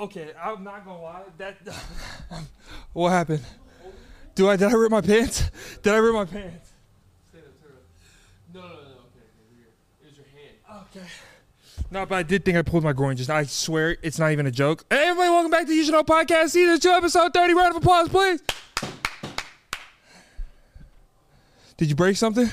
okay, I'm not gonna lie. That what happened? Do I did I rip my pants? Did I rip my pants? No, no, no. Okay, okay. It was your hand. Okay. No, but I did think I pulled my groin. Just I swear it's not even a joke. Hey, everybody, welcome back to Should Know Podcast, season two, episode thirty. Round of applause, please. Did you break something?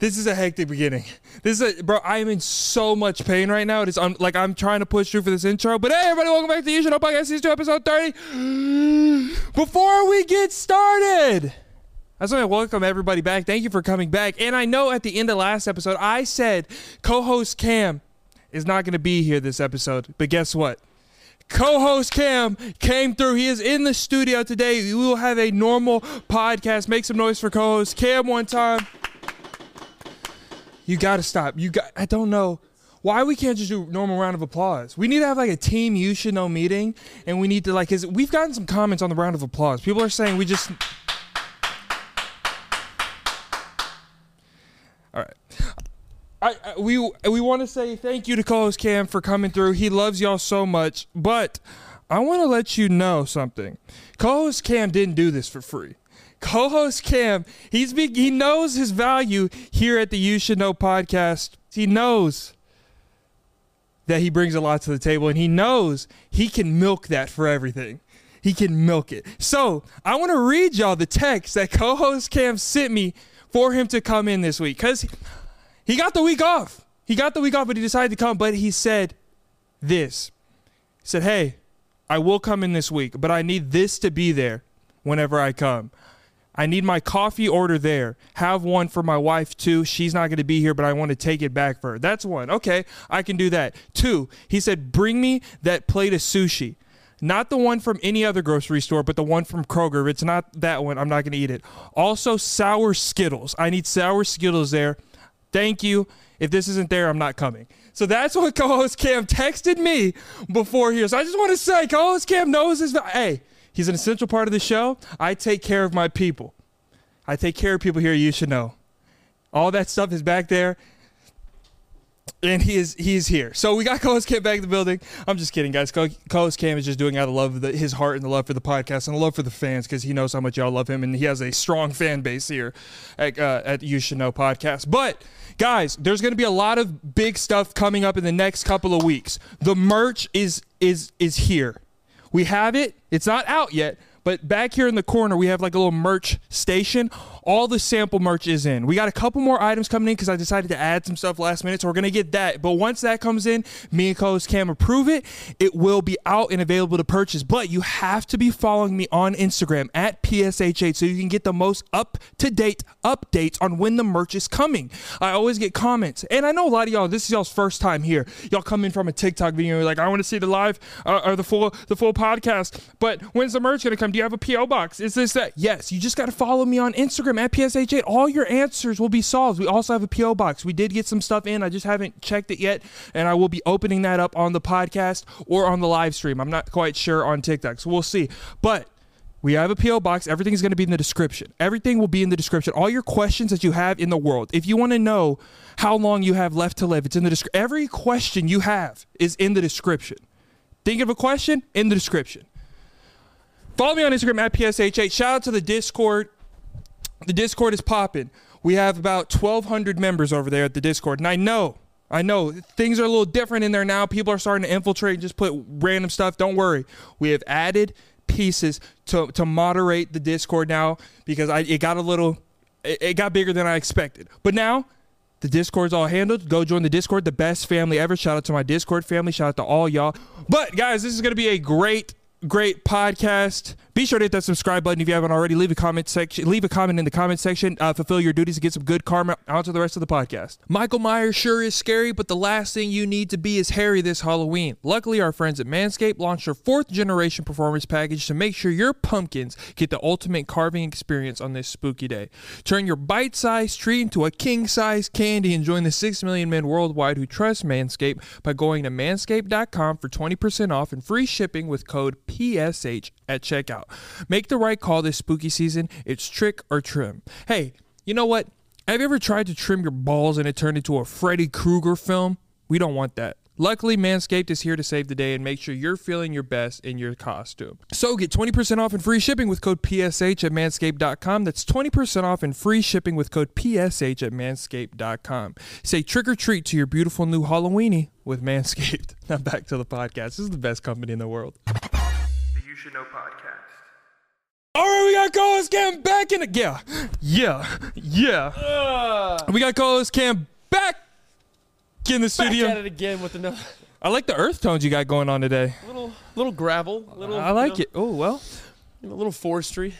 This is a hectic beginning. This is a bro. I am in so much pain right now. It is un, like I'm trying to push through for this intro. But hey, everybody, welcome back to Should Know Podcast, season two, episode thirty. Before we get started. I just want to welcome everybody back. Thank you for coming back. And I know at the end of last episode, I said co-host Cam is not going to be here this episode. But guess what? Co-host Cam came through. He is in the studio today. We will have a normal podcast. Make some noise for co-host Cam one time. You got to stop. You got. I don't know why we can't just do normal round of applause. We need to have like a team you should know meeting, and we need to like. Cause we've gotten some comments on the round of applause. People are saying we just. All right. I, I we we want to say thank you to co-host Cam for coming through. He loves y'all so much, but I want to let you know something. Co-host Cam didn't do this for free. Co-host Cam, he's he knows his value here at the You Should Know podcast. He knows that he brings a lot to the table, and he knows he can milk that for everything. He can milk it. So I want to read y'all the text that co-host Cam sent me for him to come in this week because he got the week off. He got the week off, but he decided to come. But he said this. He said, Hey, I will come in this week, but I need this to be there whenever I come. I need my coffee order there. Have one for my wife too. She's not going to be here, but I want to take it back for her. That's one. Okay, I can do that. Two, he said, Bring me that plate of sushi. Not the one from any other grocery store, but the one from Kroger. If it's not that one, I'm not going to eat it. Also, sour Skittles. I need sour Skittles there. Thank you. If this isn't there, I'm not coming. So that's what co-host Cam texted me before here. So I just want to say, co-host Cam knows his. Hey, he's an essential part of the show. I take care of my people. I take care of people here. You should know. All that stuff is back there and he is he's here. So we got co-host Cam back in the building. I'm just kidding, guys. Co- host Cam is just doing out of love the, his heart and the love for the podcast and the love for the fans because he knows how much y'all love him and he has a strong fan base here at, uh, at You Should Know podcast. But guys, there's going to be a lot of big stuff coming up in the next couple of weeks. The merch is is is here. We have it. It's not out yet, but back here in the corner, we have like a little merch station. All the sample merch is in. We got a couple more items coming in because I decided to add some stuff last minute. So we're going to get that. But once that comes in, me and co-host Cam approve it. It will be out and available to purchase. But you have to be following me on Instagram at PSH8 so you can get the most up-to-date updates on when the merch is coming. I always get comments. And I know a lot of y'all, this is y'all's first time here. Y'all come in from a TikTok video. Like, I want to see the live uh, or the full the full podcast. But when's the merch going to come? Do you have a PO box? Is this that? Yes. You just got to follow me on Instagram at PSH8. All your answers will be solved. We also have a PO box. We did get some stuff in. I just haven't checked it yet, and I will be opening that up on the podcast or on the live stream. I'm not quite sure on TikTok, so we'll see. But we have a PO box. Everything's going to be in the description. Everything will be in the description. All your questions that you have in the world. If you want to know how long you have left to live, it's in the description. Every question you have is in the description. Think of a question in the description. Follow me on Instagram at PSH8. Shout out to the Discord. The Discord is popping. We have about 1,200 members over there at the Discord. And I know, I know things are a little different in there now. People are starting to infiltrate and just put random stuff. Don't worry. We have added pieces to, to moderate the Discord now because I, it got a little, it, it got bigger than I expected. But now, the Discord's all handled. Go join the Discord, the best family ever. Shout out to my Discord family. Shout out to all y'all. But guys, this is going to be a great great podcast. Be sure to hit that subscribe button if you haven't already. Leave a comment section. Leave a comment in the comment section. Uh, fulfill your duties to get some good karma. On to the rest of the podcast. Michael Myers sure is scary, but the last thing you need to be is hairy this Halloween. Luckily, our friends at Manscaped launched their fourth generation performance package to make sure your pumpkins get the ultimate carving experience on this spooky day. Turn your bite-sized treat into a king-sized candy and join the six million men worldwide who trust Manscaped by going to manscaped.com for 20% off and free shipping with code PSH at checkout. Make the right call this spooky season. It's trick or trim. Hey, you know what? Have you ever tried to trim your balls and it turned into a Freddy Krueger film? We don't want that. Luckily, Manscaped is here to save the day and make sure you're feeling your best in your costume. So get 20% off and free shipping with code PSH at manscaped.com. That's 20% off and free shipping with code PSH at manscaped.com. Say trick or treat to your beautiful new Halloweeny with Manscaped. Now back to the podcast. This is the best company in the world. The You Should Know podcast. All right, we got co-host Cam back in the yeah, yeah, yeah. We got co-host Cam back in the Back studio. at it again with another I like the earth tones you got going on today. little little gravel, little. I like you it. Oh well. know, A little forestry.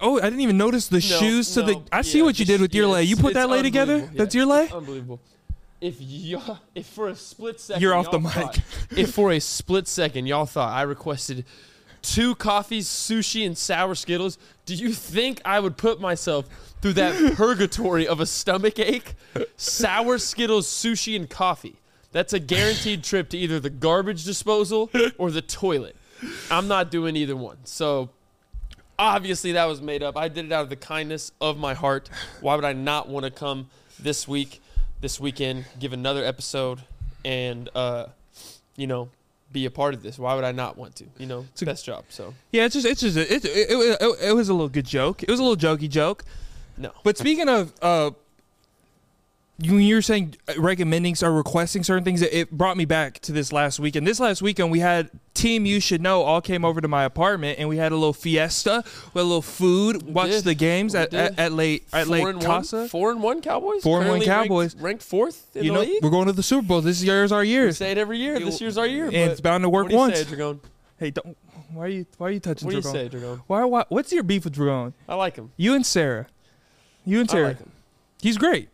Oh, I didn't even notice the No, shoes to the. no, I see what you did with your yeah, lay. You put that lay together. unbelievable. That's your lay. Unbelievable. If y'all, if for a split second, You're off the y'all mic. thought- if for a split second y'all thought I requested two coffees, sushi, and sour Skittles, do you think I would put myself through that purgatory of a stomach ache? Sour Skittles, sushi, and coffee. That's a guaranteed trip to either the garbage disposal or the toilet. I'm not doing either one. So obviously that was made up. I did it out of the kindness of my heart. Why would I not want to come this week, this weekend, give another episode, and uh, you know, be a part of this? Why would I not want to? You know, it's a- best job. So Yeah, it's just it's just it, it, it, it, it was a little good joke. It was a little jokey joke. no. But speaking of uh, when you were saying uh, recommending or requesting certain things, it, brought me back to this last weekend. This last weekend, we had Team You Should Know all came over to my apartment, and we had a little fiesta, with a little food, watched did. the games at, at at late at four late Casa. one, four and one Cowboys. Four and one Currently ranked- Cowboys. ranked, fourth in You the know, league. we're going to the Super Bowl. This year is our year, We say it every year. This year's our year. and it's bound to what work you once. say? Hey, don't. Why are you Why are you touching What do you Dragon? say, Dragon? Why, why? What's your beef with Dragon? I like him. You and Sarah. You and Terry. I Sarah. like him. He's great.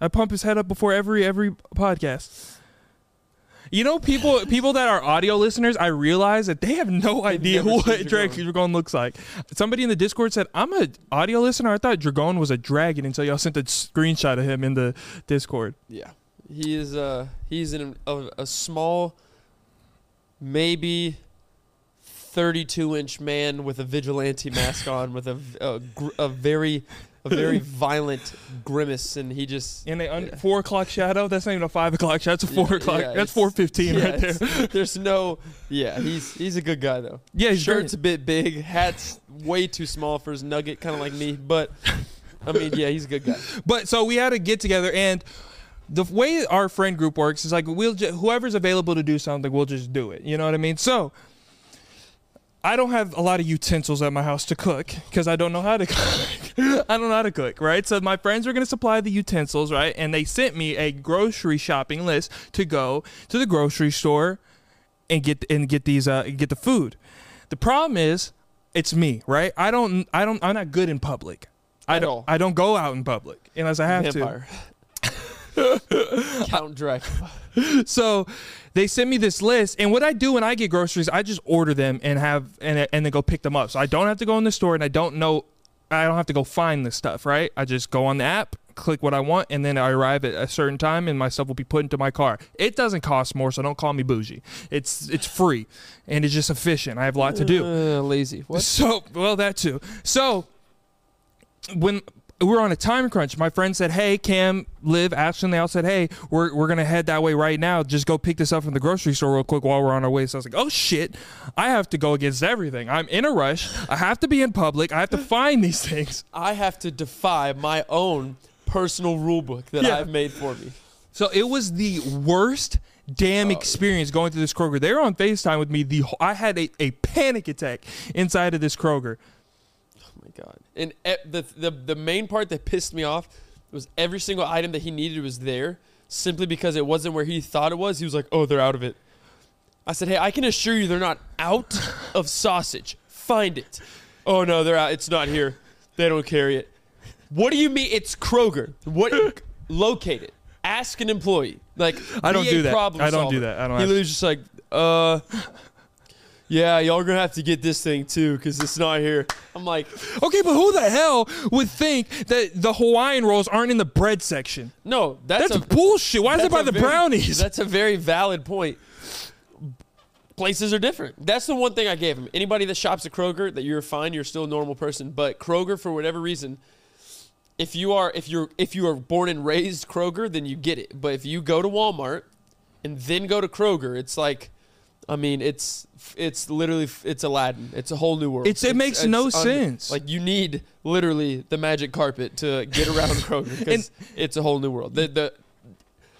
I pump his head up before every every podcast. You know, people people that are audio listeners, I realize that they have no idea what Dragon. Dragon looks like. Somebody in the Discord said, "I'm a audio listener. I thought Dragon was a dragon until y'all sent a screenshot of him in the Discord." Yeah, he is. Uh, he's in a, a small, maybe thirty-two inch man with a vigilante mask on, with a, gr- a very a very violent grimace, and he just In a un- Yeah. four o'clock shadow. That's not even a five o'clock shadow. That's a Yeah, four o'clock. yeah, that's four fifteen yeah, right there. There's no. Yeah, he's he's a good guy though. Yeah, he's Shirt's great. a bit big, hat's way too small for his nugget, kind of like me. But I mean, yeah, he's a good guy. But so we had a get together, and the way our friend group works is like we'll ju- whoever's available to do something, we'll just do it. You know what I mean? So I don't have a lot of utensils at my house to cook because I don't know how to cook. I don't know how to cook, right? So my friends are going to supply the utensils, right? And they sent me a grocery shopping list to go to the grocery store and get and get these uh get the food. The problem is it's me, right? I don't I don't I'm not good in public. I At don't all. I don't go out in public unless I have to. Vampire. Count Dracula. so they sent me this list and what i do when i get groceries i just order them and have and, and then go pick them up so i don't have to go in the store and i don't know i don't have to go find the stuff right i just go on the app click what i want and then i arrive at a certain time and my stuff will be put into my car it doesn't cost more so don't call me bougie it's it's free and it's just efficient i have a lot to do Uh, lazy. What? so, well, that too. So, when we were on a time crunch, my friend said, "Hey, Cam, Liv, Ashton, they all said, "Hey, we're we're gonna head that way right now. Just go pick this up from the grocery store real quick while we're on our way." So I was like, "Oh shit, I have to go against everything. I'm in a rush. I have to be in public. I have to find these things." I have to defy my own personal rule book that Yeah. I've made for me. So it was the worst damn Oh. experience going through this Kroger. They were on Facetime with me. The I had a, a panic attack inside of this Kroger. God! And the the the main part that pissed me off was every single item that he needed was there, simply because it wasn't where he thought it was. He was like, "Oh, they're out of it." I said, "Hey, I can assure you, they're not out of sausage. Find it." Oh no, they're out. It's not here. They don't carry it. What do you mean? It's Kroger. What? Locate it. Ask an employee. Like I don't do that. I don't do that. I don't He literally was just like, uh. Yeah, y'all are gonna have to get this thing too, cause it's not here. I'm like, Okay, but who the hell would think that the Hawaiian rolls aren't in the bread section? no, that's, That's, a bullshit. Why is it that's by a the very- brownies? That's a very valid point. Places are different. That's the one thing I gave him. Anybody that shops at Kroger, that you're fine, you're still a normal person. But Kroger, for whatever reason, if you are if you're if you are born and raised Kroger, then you get it. But if you go to Walmart and then go to Kroger, it's like, I mean, it's it's literally it's Aladdin. It's a whole new world. It's- it makes no sense. Like you need literally the magic carpet to get around Kroger because it's a whole new world. The the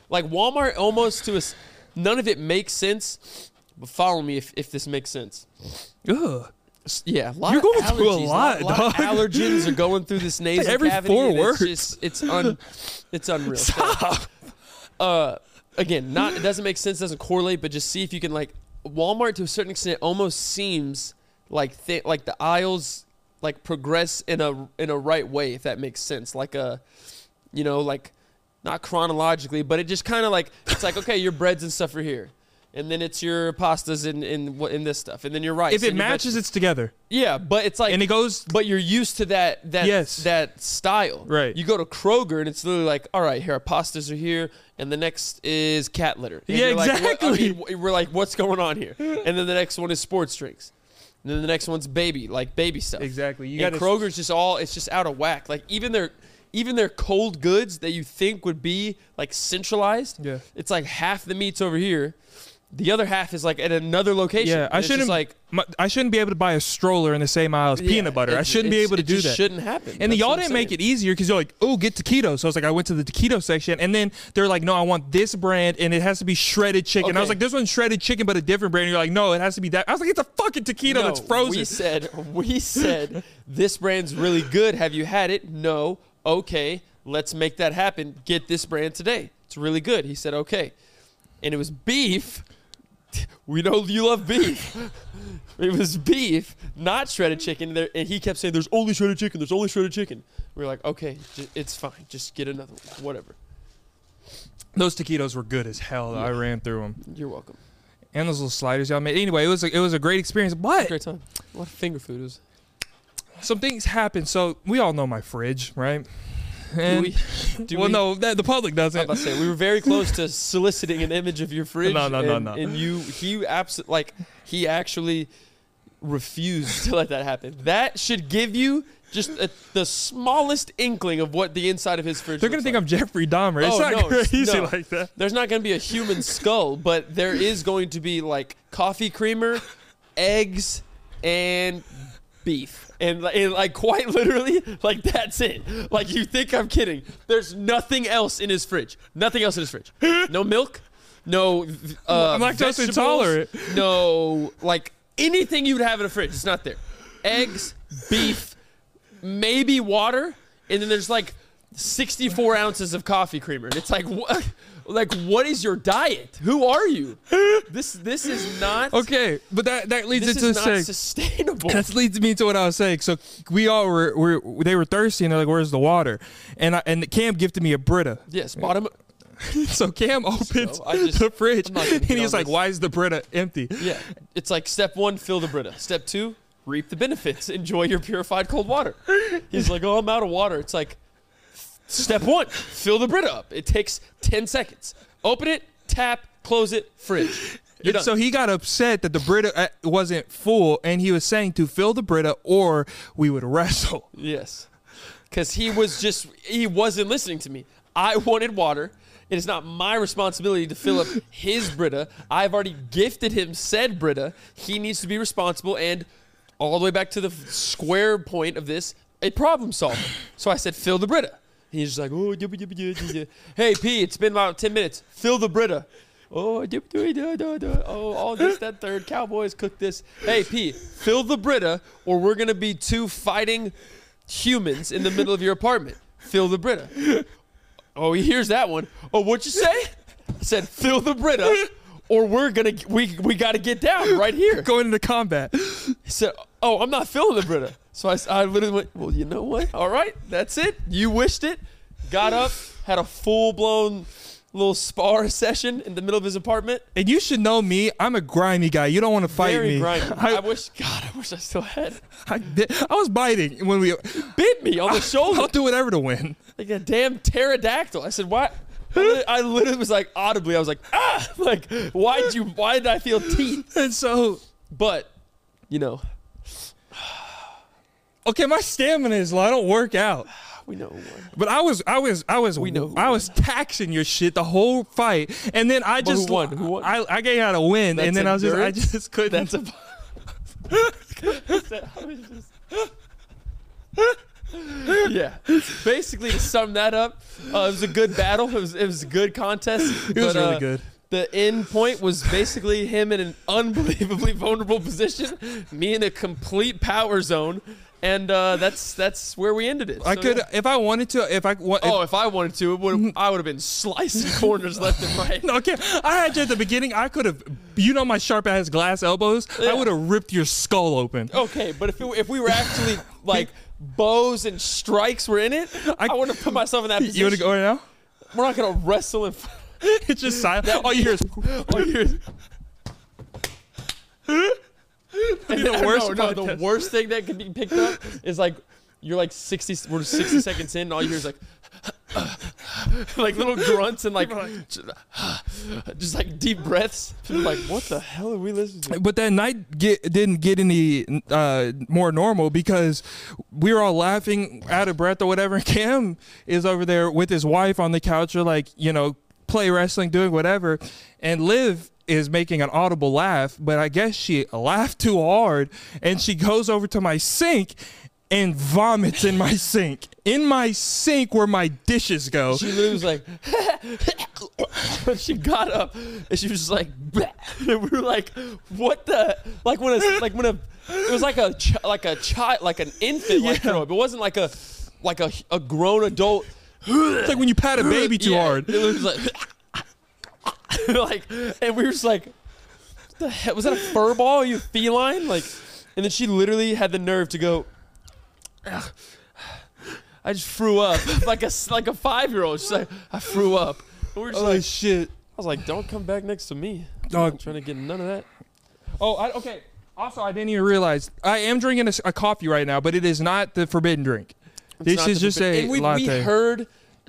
like Walmart almost to us, none of it makes sense. But follow me if, if this makes sense. Ugh. Yeah, a lot You're of going through a lot, lot of allergens are going through this nasal every cavity. four and words. It's just, it's un, it's unreal. So, Stop. uh, again, not it doesn't make sense, doesn't correlate, but just see if you can like Walmart to a certain extent almost seems like th- like the aisles like progress in a in a right way if that makes sense. Like a, you know, like not chronologically, but it just kind of like it's like okay, your breads and stuff are here. And then it's your pastas in in in this stuff, and then your rice. If it matches, it's together, yeah, but it's like and it goes. but you're used to that that Yes. that style. Right. You go to Kroger and it's literally like, all right, here our pastas are here, and the next is cat litter. And Yeah, you're like, what- I exactly. mean, we're like, what's going on here? And then the next one is sports drinks. And then the next one's baby, like baby stuff. Exactly. You and got Kroger's just all it's just out of whack. Like even their even their cold goods that you think would be like centralized, Yeah. it's like half the meat's over here. The other half is like at another location. Yeah, I shouldn't like My, I shouldn't be able to buy a stroller in the same aisle as yeah, peanut butter. I shouldn't be able to do that. Shouldn't happen. And That's y'all didn't make it easier because you're like, oh, get taquitos. So I was like, I went to the taquito section, and then they're like, no, I want this brand, and it has to be shredded chicken. I was like, this one's shredded chicken, but a different brand. And you're like, no, it has to be that. I was like, it's a fucking taquito No, that's frozen. We said we said this brand's really good. Have you had it? No. Okay, let's make that happen. Get this brand today. It's really good. He said okay, and it was beef. We know you love beef. it was beef, not shredded chicken. There, and he kept saying, "There's only shredded chicken. There's only shredded chicken." We were like, "Okay, j- it's fine. Just get another one. Whatever." Those taquitos were good as hell. though. I ran through them, You're welcome. and those little sliders y'all made. Anyway, it was a, it was a great experience. But Great time. A lot of finger food. It was. some things happened. So we all know my fridge, right? Do And we, do well, we- no, that, the public I was doesn't. about to say we were very close to soliciting an image of your fridge. No, no, no, and, no. And you, he absolutely like he actually refused to let that happen. That should give you just a, the smallest inkling of what the inside of his fridge. They're gonna think like. I'm Jeffrey Dahmer. It's Oh, not no, crazy no. like that. There's not going to be a human skull, but there is going to be like coffee creamer, eggs, and beef. And, and like quite literally, like that's it. Like you think I'm kidding. There's nothing else in his fridge. Nothing else in his fridge. No milk. No uh, I'm lactose intolerant. No, like anything you would have in a fridge. It's not there. Eggs, beef, maybe water, and then there's like 64 ounces of coffee creamer. And it's like what? Like what is your diet? Who are you? This this is not Okay, but that that leads This into is not saying sustainable. that leads me to what I was saying. So we all were, were they were thirsty and they're like, "Where's the water?" And I, and Cam gifted me a Brita. yes, bottom. So Cam opens. I just- the fridge I'm not gonna and he's like, this. "Why is the Brita empty?" Yeah, it's like step one, fill the Brita. Step two, reap the benefits. Enjoy your purified cold water. He's like, oh, I'm out of water. It's like, step one, fill the Brita up. It takes 10 seconds. Open it, tap, close it, fridge. So he got upset that the Brita uh, wasn't full, and he was saying to fill the Brita or we would wrestle. Yes. Because he was just, he wasn't listening to me. I wanted water. It is not my responsibility to fill up his Brita. I've already gifted him said Brita. He needs to be responsible and all the way back to the square point of this, a problem solver. So I said, fill the Brita. He's just like, oh, hey, P, it's been about 10 minutes. Fill the Brita. Oh, oh, all this, that, third. Cowboys cook this. Hey, P, fill the Brita, or we're going to be two fighting humans in the middle of your apartment. Fill the Brita. Oh, he hears that one. Oh, what'd you say? I said, fill the Brita, or we're gonna we we got to get down right here. Going into combat. He said, oh, I'm not filling the Brita. So I, I literally went, well, you know what? All right, that's it. You wished it. Got up, had a full blown little spar session in the middle of his apartment. And you should know me. I'm a grimy guy. You don't want to fight Very me. grimy. I, I, wish, God, I wish I still had. I, I was biting when we. Bit me on the shoulder. I'll do whatever to win. like a damn pterodactyl. I said, "Why?" I I literally was like audibly. I was like, "Ah!" Like, why did you? Why did I feel teeth? And so, But, you know, okay, my stamina is low. I don't work out. We know who won. But I was, I was, I was, We know I was taxing your shit the whole fight, and then I But who just won? Who won? I, I gave out a win, That's and then I was just, I just couldn't. That's a. Was just- yeah. Basically, to sum that up, uh, it was a good battle. It was it was a good contest. it was but, really uh, good. The end point was basically him in an unbelievably vulnerable position, me in a complete power zone, and uh, that's that's where we ended it. I So, could, yeah. if I wanted to, if I want. Oh, if I wanted to, it would I would have been slicing corners left and right. No, okay. I had you at the beginning. I could have, you know, my sharp ass glass elbows. Yeah. I would have ripped your skull open. Okay, but if it, if we were actually like bows and strikes were in it, I, I- wouldn't have put myself in that position. You want to go right now? We're not gonna wrestle in. It's just silent. All you hear is. All you hear is- be the worst no, no, the worst. thing that could be picked up is like you're like 60 we're 60 seconds in and all you hear is like like little grunts and like just like deep breaths. People are like what the hell are we listening to? But that night get, didn't get any uh, more normal because we were all laughing out of breath or whatever. And Cam is over there with his wife on the couch, or like you know, play wrestling, doing whatever, and Liv is making an audible laugh. But I guess she laughed too hard, and she goes over to my sink and vomits in my sink, in my sink where my dishes go. she was like but she got up and she was just like "Bleh." and we were like what the like when a like when a it was like a ch- like a child like an infant like Yeah. throw up it wasn't like a like a, a grown adult It's like when you pat a baby too Yeah, hard. It was like, like, and we were just like, what the heck was that a fur ball? Are you feline? Like, and then she literally had the nerve to go. "Ugh, I just threw up like a like a five year old. She's like, I threw up. And we were just Oh like, shit, I was like, don't come back next to me. I'm dog! trying to get none of that. Oh, I, okay. Also, I didn't even realize I am drinking a coffee right now, but it is not the forbidden drink. It's This is just a and we, latte. we heard.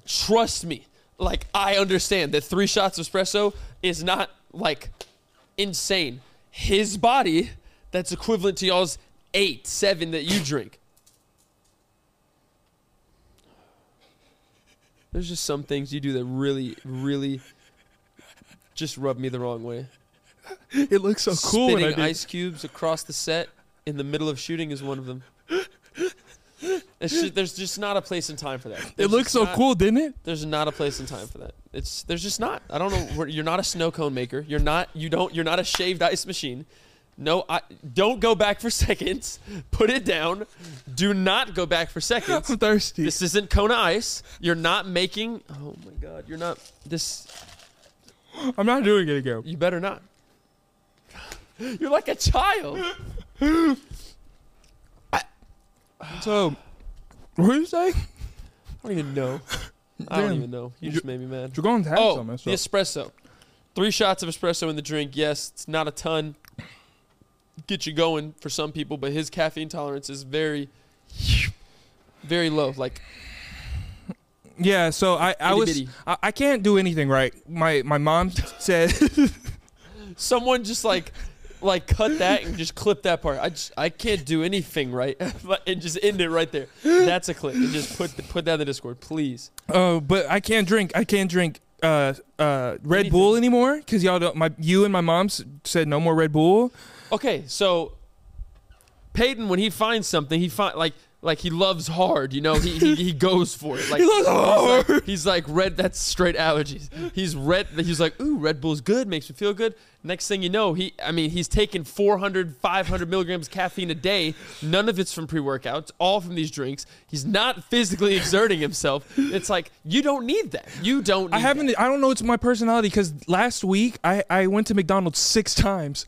Trust me, like I understand that three shots of espresso is not like insane. His body, that's equivalent to y'all's eight, seven that you drink. There's just some things you do that really, really just rub me the wrong way. It looks so cool when I Spitting ice cubes across the set in the middle of shooting is one of them. It's just, there's just not a place and time for that. It There's looks just so not- cool, didn't it? There's not a place and time for that. It's there's just not. I don't know. You're not a snow cone maker. You're not. You don't. You're not a shaved ice machine. No, I don't go back for seconds. Put it down. Do not go back for seconds. I'm thirsty. This isn't Kona Ice. You're not making. Oh my God. You're not. This. I'm not doing it again. You better not. You're like a child. So, what did you say? I don't even know. I don't Damn. even know. You just made me mad. You're going to have Oh, some. the So. espresso. Three shots of espresso in the drink. Yes, it's not a ton. Get you going for some people, but his caffeine tolerance is very, very low. Like Yeah. So I, I Itty was. bitty. I, I can't do anything right. My my mom said. someone just like, like cut that and just clip that part. I just I can't do anything right, and just end it right there. That's a clip. And just put put that in the Discord, please. Oh, but I can't drink. I can't drink uh uh Red Anything. Bull anymore because y'all don't. My you and my mom said no more Red Bull. Okay, so Peyton, when he finds something, he find like like he loves hard. You know, he he, he goes for it. Like He loves hard. He's like, he's like red. That's straight allergies. He's red. He's like, ooh, Red Bull's good. Makes me feel good. Next thing you know, he I mean, he's taking 400, 500 milligrams caffeine a day. None of it's from pre-workouts. All from these drinks. He's not physically exerting himself. It's like you don't need that. You don't. Need I haven't. I don't know. It's my personality because last week I I went to McDonald's six times,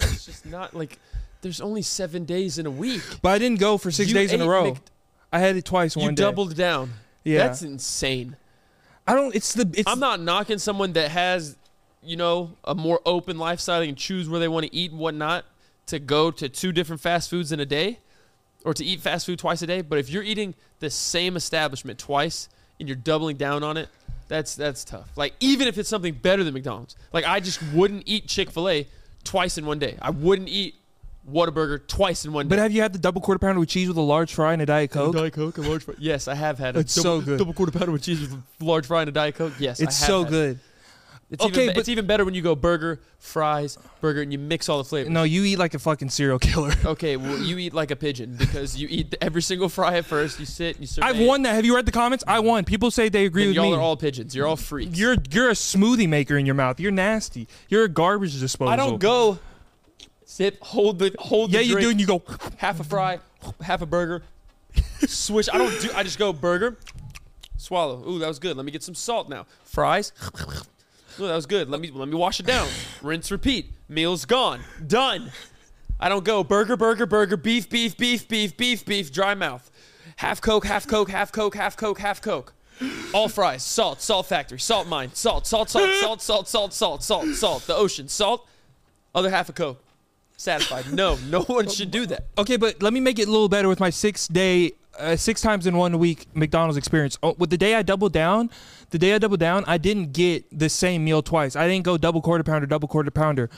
It's just not like. There's only seven days in a week. but I didn't go for six You days in a ate row. Mc- I had it twice you one day. You doubled down. Yeah. That's insane. I don't. It's the. It's I'm not knocking someone that has, you know, a more open lifestyle. They can choose where they want to eat and whatnot to go to two different fast foods in a day or to eat fast food twice a day. But if you're eating the same establishment twice and you're doubling down on it, that's that's tough. Like even if it's something better than McDonald's. Like I just wouldn't eat Chick-fil-A twice in one day. I wouldn't eat Whataburger twice in one day. But have you had the double quarter pounder with cheese with a large fry and a diet coke? Diet Coke, a large fry. Yes, I have had it. It's double, so good. double quarter pounder with cheese with a large fry and a Diet Coke. Yes, I It's so had it. good. It's Okay, even, but- it's even better when you go burger, fries, burger, and you mix all the flavors. No, you eat like a fucking serial killer. Okay, well, you eat like a pigeon because you eat every single fry at first. You sit, you survey. I've won that. Have you read the comments? I won. People say they agree and with y'all me. are all pigeons. You're all freaks. you're you're a smoothie maker in your mouth. You're nasty. You're a garbage disposal. I don't go. Sip, hold the hold the. Yeah, the you drink, do, and you go. half a fry, half a burger, swish. I don't do. I just go burger, swallow. Ooh, that was good. Let me get some salt now. Fries. Ooh, that was good. Let me let me wash it down. Rinse, repeat. Meal's gone. Done. I don't go burger, burger, burger, beef, beef, beef, beef, beef, beef, dry mouth. Half Coke, half Coke, half Coke, half Coke, half Coke. All fries, salt, salt factory, salt mine, salt, salt, salt, salt, salt, salt, salt, salt, salt, the ocean, salt, other half a Coke. Satisfied. No, no one should do that. Okay, but let me make it a little better with my six day, uh, six times in one week McDonald's experience. Oh, with the day I doubled down, the day I doubled down, I didn't get the same meal twice. I didn't go double quarter pounder, double quarter pounder.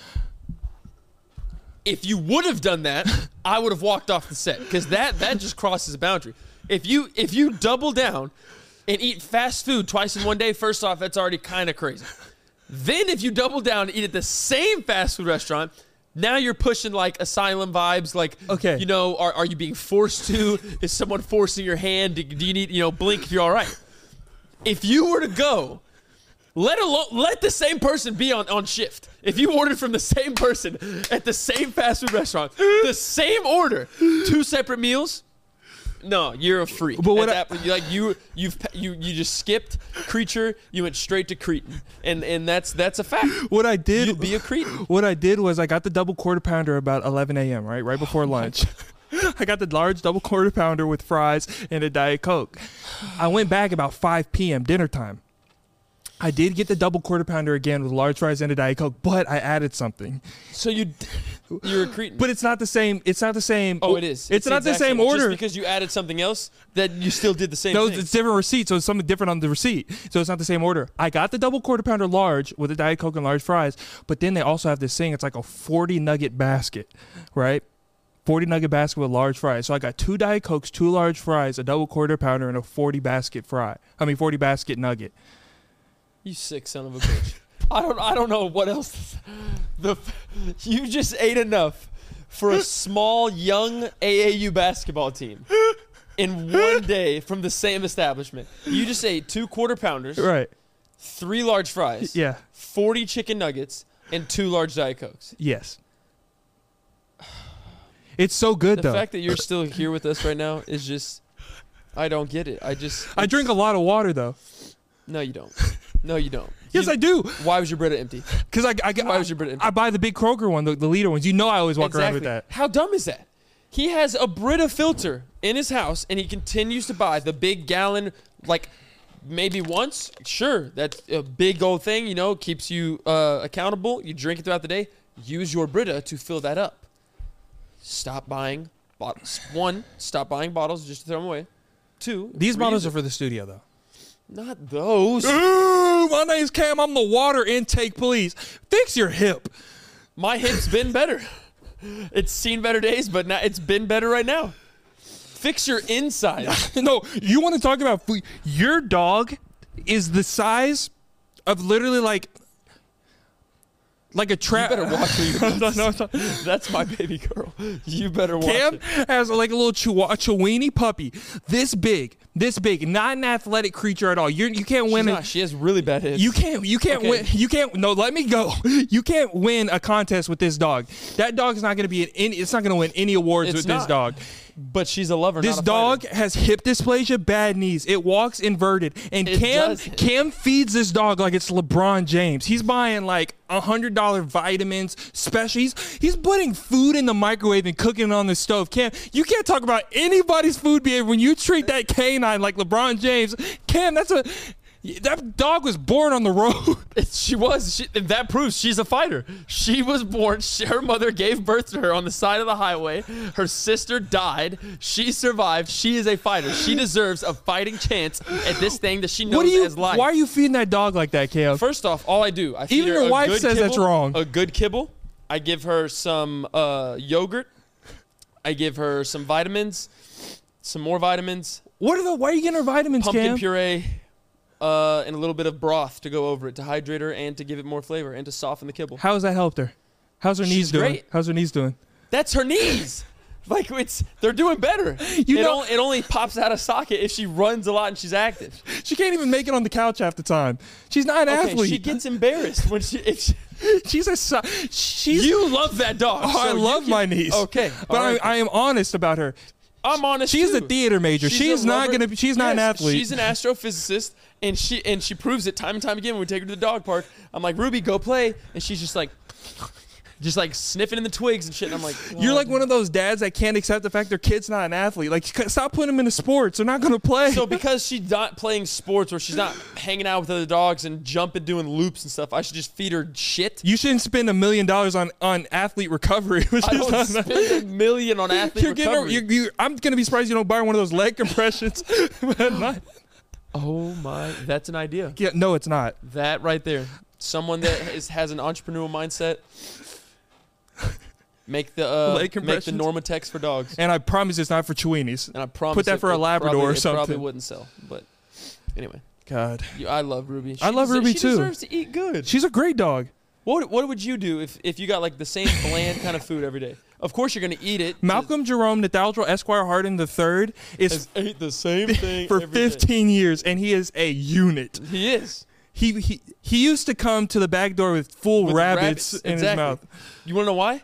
If you would have done that, I would have walked off the set because that that just crosses a boundary. If you if you double down and eat fast food twice in one day, first off, that's already kind of crazy. Then if you double down and eat at the same fast food restaurant, now you're pushing like asylum vibes. Like, Okay. you know, are, are you being forced to? Is someone forcing your hand? Do, do you need, you know, blink if you're all right? If you were to go, let alone let the same person be on, on shift. If you ordered from the same person at the same fast food restaurant, the same order, two separate meals. No, you're a freak. But what At that like you, you've you you just skipped creature. You went straight to cretin, and and that's that's a fact. What I did, You'd be a cretin. what I did was I got the double quarter pounder about 11 a.m. Right, right before oh lunch. I got the large double quarter pounder with fries and a diet coke. I went back about 5 p.m. dinner time. I did get the double quarter pounder again with large fries and a diet coke, but I added something. So you, you're a cretin. But it's not the same. It's not the same. oh, it is. It's, not the same Just order. because you added something else, that you still did the same No, thing. it's different receipt, so it's something different on the receipt. So it's not the same order. I got the double quarter pounder large with a diet coke and large fries, but then they also have this thing. It's like a forty nugget basket, right? Forty nugget basket with large fries. So I got two diet cokes, two large fries, a double quarter pounder, and a forty basket fry. I mean forty basket nugget. You sick son of a bitch. I don't I don't know what else. The you just ate enough for a small young AAU basketball team in one day from the same establishment. You just ate two quarter pounders, Right. three large fries, Yeah. 40 chicken nuggets, and two large diet cokes. Yes. It's so good The though. fact that you're still here with us right now is just I don't get it. I just I drink a lot of water though. No, you don't. No, you don't. Yes, You- I do. Why was your Brita empty? Cause I I, Why was your Brita empty? I buy the big Kroger one, the, the liter ones. You know I always walk around with that. How dumb is that? He has a Brita filter in his house, and he continues to buy the big gallon, like maybe once. Sure, that's a big old thing. You know, keeps you uh, accountable. You drink it throughout the day. Use your Brita to fill that up. Stop buying bottles. One, stop buying bottles just to throw them away. Two, These reuse bottles are for the studio though. Not those. Ooh, my name's Cam. I'm the water intake police. Fix your hip. My hip's been better. It's seen better days, but now it's been better right now. Fix your inside. no, you want to talk about food? Your dog is the size of literally like like a You trap. better watch who you no, no, no. That's my baby girl. You better watch Cam it. has like a little chihuahua, puppy, this big, this big, not an athletic creature at all. You're, you can't win. not. She has really bad hips. You can't. You can't Okay. win. You can't. No, let me go. You can't win a contest with this dog. That dog is not going to be in any. It's not going to win any awards It's with this dog. but she's a lover. This not a dog fighter. has hip dysplasia, bad knees. It walks inverted, and It Cam does. Cam feeds this dog like it's LeBron James. He's buying like a hundred dollar vitamins, special. He's he's putting food in the microwave and cooking it on the stove. Cam, you can't talk about anybody's food behavior when you treat that canine like LeBron James. Cam, that's a that dog was born on the road. She was. She, that proves she's a fighter. She was born. She, her mother gave birth to her on the side of the highway. Her sister died. She survived. She is a fighter. She deserves a fighting chance at this thing that she knows what you? as life. Why are you feeding that dog like that, Cam? First off, all I do, I feed Even her your a wife good says that's wrong. A good kibble. I give her some uh, yogurt I give her some vitamins, some more vitamins, What are the? Why are you getting her vitamins, pumpkin Cam? puree, uh, and a little bit of broth to go over it to hydrate her and to give it more flavor and to soften the kibble. How has that helped her? How's her She's knees doing? great. How's her knees doing? That's her knees. Like it's they're doing better. You it, know- only, it only pops out of socket if she runs a lot and she's active. She can't even make it on the couch half the time. She's not an Okay, athlete. she gets embarrassed when she. If she she's a. She's. you love that dog. Oh, I so you love can- my niece. Okay, But all right. I, I am honest about her. I'm honest. She's too. a theater major. She's She's not gonna. Be, she's not an athlete. She's an astrophysicist, and she and she proves it time and time again when we take her to the dog park. I'm like, Ruby, go play, and she's just like, just like sniffing in the twigs and shit. And I'm like, You're like one of those dads that can't accept the fact their kid's not an athlete. Like, c- stop putting them into sports. They're not gonna play. So because she's not playing sports or she's not hanging out with other dogs and jumping, doing loops and stuff, I should just feed her shit. you shouldn't spend a million dollars on on athlete recovery. Which I is don't not- spend a million on athlete you're getting. Recovery. you you I'm gonna be surprised you don't buy one of those leg compressions. Not- oh my, that's an idea. yeah, no, it's not. That right there, someone that is, has an entrepreneurial mindset. Make the uh, Leg make the compressions? Normatecs for dogs, And I promise it's not for Chiweenies. and I promise put that it- for a it Labrador probably, or it Probably wouldn't sell, but anyway, God, you, I love Ruby. I love Ruby she too. She deserves to eat good. she's a great dog. What what would you do if, if you got like the same bland kind of food every day? Of course you're gonna eat it. Malcolm Jerome Nathaldrell Esquire Hardin III is has ate the same thing for every day. 15 years, and he is a unit. He is. He he he used to come to the back door with full With rabbits, rabbits, in exactly. his mouth. You wanna know why?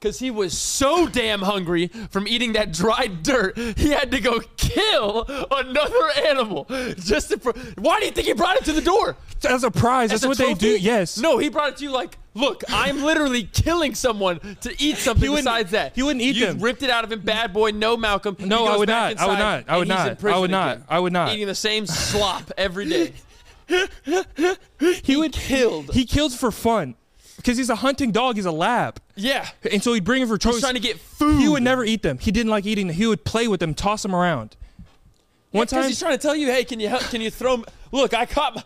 Because he was so damn hungry from eating that dried dirt, he had to go kill another animal. Just to. Pro- why do you think he brought it to the door? As a prize, As that's a what they do. Yes. No, he brought it to you like, look, I'm literally killing someone to eat something besides that. he wouldn't eat you them. ripped it out of him, bad boy. No, Malcolm. No, I goes would not. I would not. I would not. I would not. I would not. Eating the same slop every day. He would killed. He kills for fun because he's a hunting dog. He's a lab, Yeah. and so he'd bring him for He's trying to get food. He would never eat them. He didn't like eating them. He would play with them, toss them around. One Because time, he's trying to tell you, hey, can you help? Can you throw? Look, I caught. My,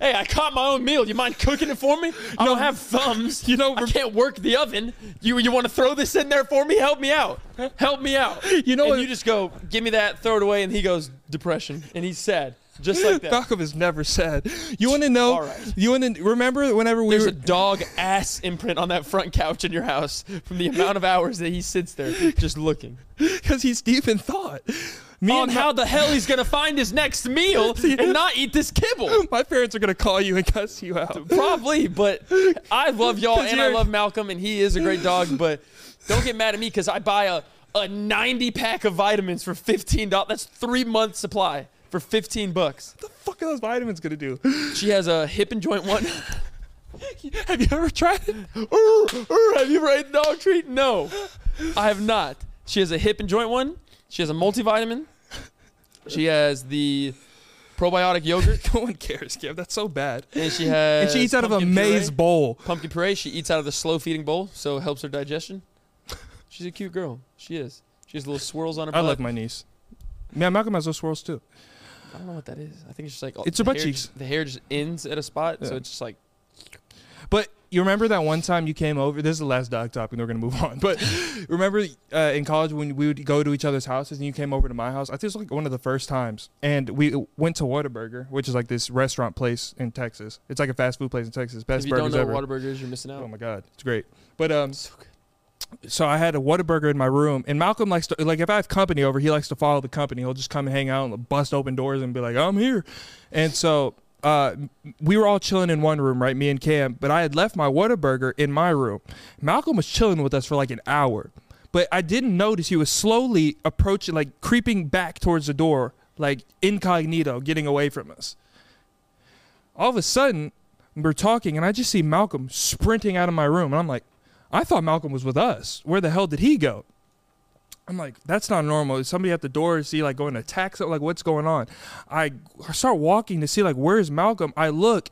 hey, I caught my own meal. You mind cooking it for me? I um, don't have thumbs. You know, I can't work the oven. You you want to throw this in there for me? Help me out. Help me out. You know and you just go, give me that, throw it away, and he goes depression, and he's sad, just like that. Malcolm is never sad. You want to know? All right. You want to remember whenever we There's were a dog ass imprint on that front couch in your house from the amount of hours that he sits there just looking because he's deep in thought. Me on and how the hell he's gonna find his next meal and not eat this kibble. my parents are gonna call you and cuss you out. Probably, but I love y'all and I love Malcolm, and he is a great dog. But don't get mad at me because I buy a, a 90 pack of vitamins for $15. That's three months supply for 15 bucks. What the fuck are those vitamins gonna do? She has a hip and joint one. Have you ever tried it? Have you ever ate dog treat? No, I have not. She has a hip and joint one. She has a multivitamin. She has the probiotic yogurt, No one cares, Kev. That's so bad. and she has. And she eats out of a pumpkin puree. maze bowl. pumpkin puree. She eats out of the slow feeding bowl, so it helps her digestion. She's a cute girl. She is. She has little swirls on her I butt. like my niece. Yeah, Malcolm has those swirls too. I don't know what that is. I think it's just like It's her butt hair cheeks. just- the hair just ends at a spot, so it's just like But you remember that one time you came over? This is the last dog topic, and we're gonna move on. But remember uh, in college when we would go to each other's houses, and you came over to my house? I think it was like one of the first times, and we went to Whataburger, which is like this restaurant place in Texas. It's like a fast food place in Texas. Best if you don't burgers know ever. what Whataburger is, you're missing out. Oh my god, it's great. But um, So good. So I had a Whataburger in my room, and Malcolm likes to like if I have company over, he likes to follow the company. He'll just come and hang out and bust open doors and be like, "I'm here," and so. Uh, we were all chilling in one room, right? Me and Cam. But I had left my Whataburger in my room. Malcolm was chilling with us for like an hour, but I didn't notice he was slowly approaching, like creeping back towards the door, like incognito, getting away from us. All of a sudden, we're talking, and I just see Malcolm sprinting out of my room, and I'm like, I thought Malcolm was with us. Where the hell did he go? I'm like, that's not normal. Is somebody at the door? Is he like going to attack something? Like, what's going on? I start walking to see like where's Malcolm. I look.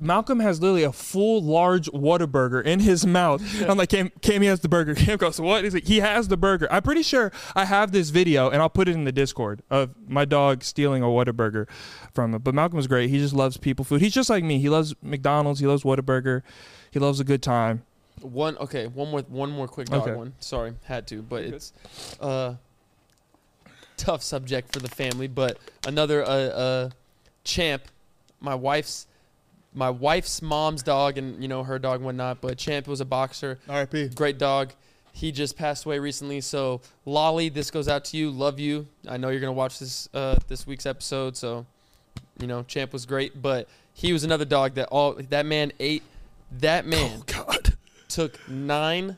Malcolm has literally a full large Whataburger in his mouth. I'm like, Cam, Cam, he has the burger. Cam goes, what? He's like, he has the burger. I'm pretty sure I have this video, and I'll put it in the Discord of my dog stealing a Whataburger from him. But Malcolm was great. He just loves people food. He's just like me. He loves McDonald's. He loves Whataburger. He loves a good time. One okay, one more one more quick dog Okay. one. Sorry, had to, but You're good. it's uh tough subject for the family, but another uh uh champ, my wife's my wife's mom's dog and you know her dog and whatnot, but Champ was a boxer, R.I.P. great dog. He just passed away recently, so Lolly, this goes out to you. Love you. I know you're gonna watch this uh, this week's episode, so you know Champ was great, but he was another dog that all that man ate. That man Oh God. Took nine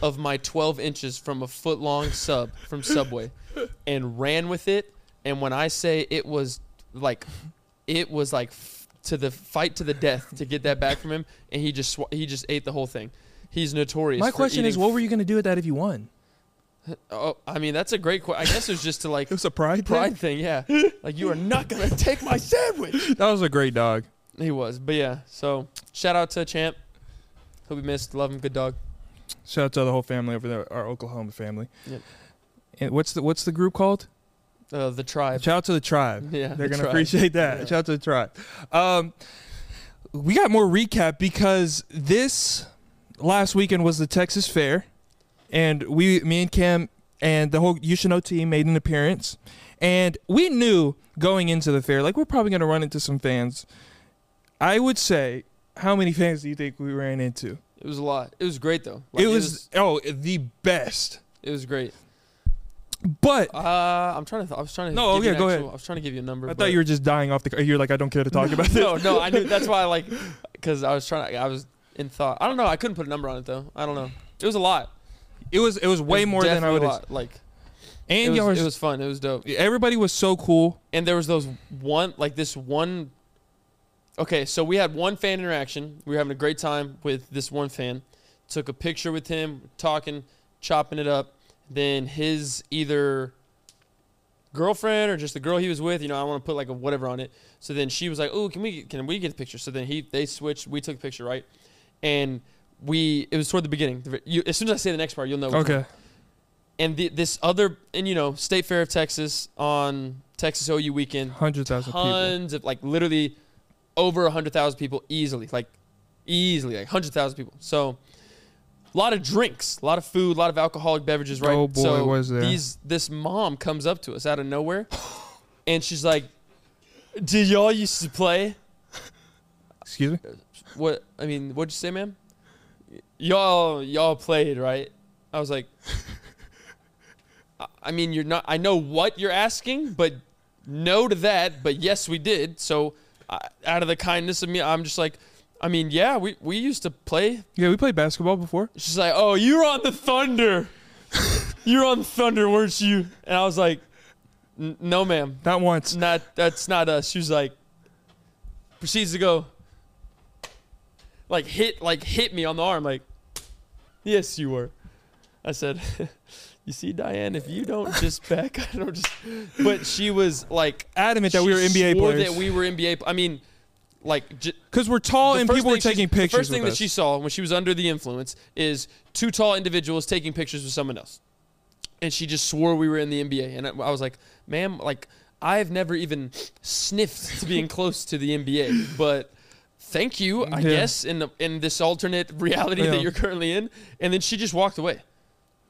of my 12 inches from a foot long sub from Subway and ran with it. And when I say it was like, it was like f- to the fight to the death to get that back from him, and he just sw- he just ate the whole thing. He's notorious. My question is, what were you gonna do with that if you won? Oh, I mean that's a great question. I guess it was just to like It was a pride. pride thing. Yeah, like you are not gonna take my sandwich. That was a great dog. He was, but yeah. So shout out to Champ. He'll be missed. Love him. Good dog. Shout out to the whole family over there, our Oklahoma family. Yep. And what's the what's the group called? Uh, the tribe. Shout out to the tribe. Yeah, They're the gonna tribe. appreciate that. Yeah. Shout out to the tribe. Um, we got more recap because this last weekend was the Texas Fair, and we, me and Cam, and the whole You Should Know team made an appearance, and we knew going into the fair, like we're probably gonna run into some fans. I would say, how many fans do you think we ran into? It was a lot. It was great though. Like, it was oh the best. It was great. But Uh, I'm trying to. Th- I was trying to. No, give you an go actual- ahead. I was trying to give you a number. I thought you were just dying off the. You're like I don't care to talk about this. No, no, I knew. That's why I like, because I was trying. to I was in thought. I don't know. I couldn't put a number on it though. I don't know. It was a lot. It was it was It way was more than I would. lot. Like And it was, was, it was fun. It was dope. everybody was so cool. And there was those one like this one. Okay, so we had one fan interaction. We were having a great time with this one fan. Took a picture with him, talking, chopping it up. Then his either girlfriend or just the girl he was with, you know, I want to put like a whatever on it. So then she was like, "Oh, can we can we get the picture?" So then he they switched. We took a picture, right? And we it was toward the beginning. You, as soon as I say the next part, you'll know. Okay. and the, this other and you know state fair of texas on texas ou weekend Hundred thousand people. tons of like literally over 100000 people easily like easily like 100000 people. So a lot of drinks a lot of food a lot of alcoholic beverages right? Oh, boy, so was there. these this mom comes up to us out of nowhere and she's like did y'all used to play? Excuse me. what i mean what'd you say ma'am? Y'all y'all played right? I was like I- i mean you're not i know what you're asking but no to that but yes we did. So uh, out of the kindness of me i'm just like i mean yeah we, we used to play Yeah, we played basketball before. she's like oh you're on the thunder you're on thunder weren't you and i was like no ma'am Not once. not that's not us. She was like proceeds to go like hit like hit me on the arm like yes you were. I said you see Diane if you don't just back I don't just but she was like Adamant that we were NBA swore players. that we were NBA I mean like j- Because we're tall and people were taking pictures. The first thing that us. she saw when she was under the influence is two tall individuals taking pictures with someone else, and she just swore we were in the NBA. And I, I was like, "Ma'am, like I've never even sniffed to being close to the NBA, but." Thank you, I Yeah. guess, in the, in this alternate reality Yeah. that you're currently in, and then she just walked away,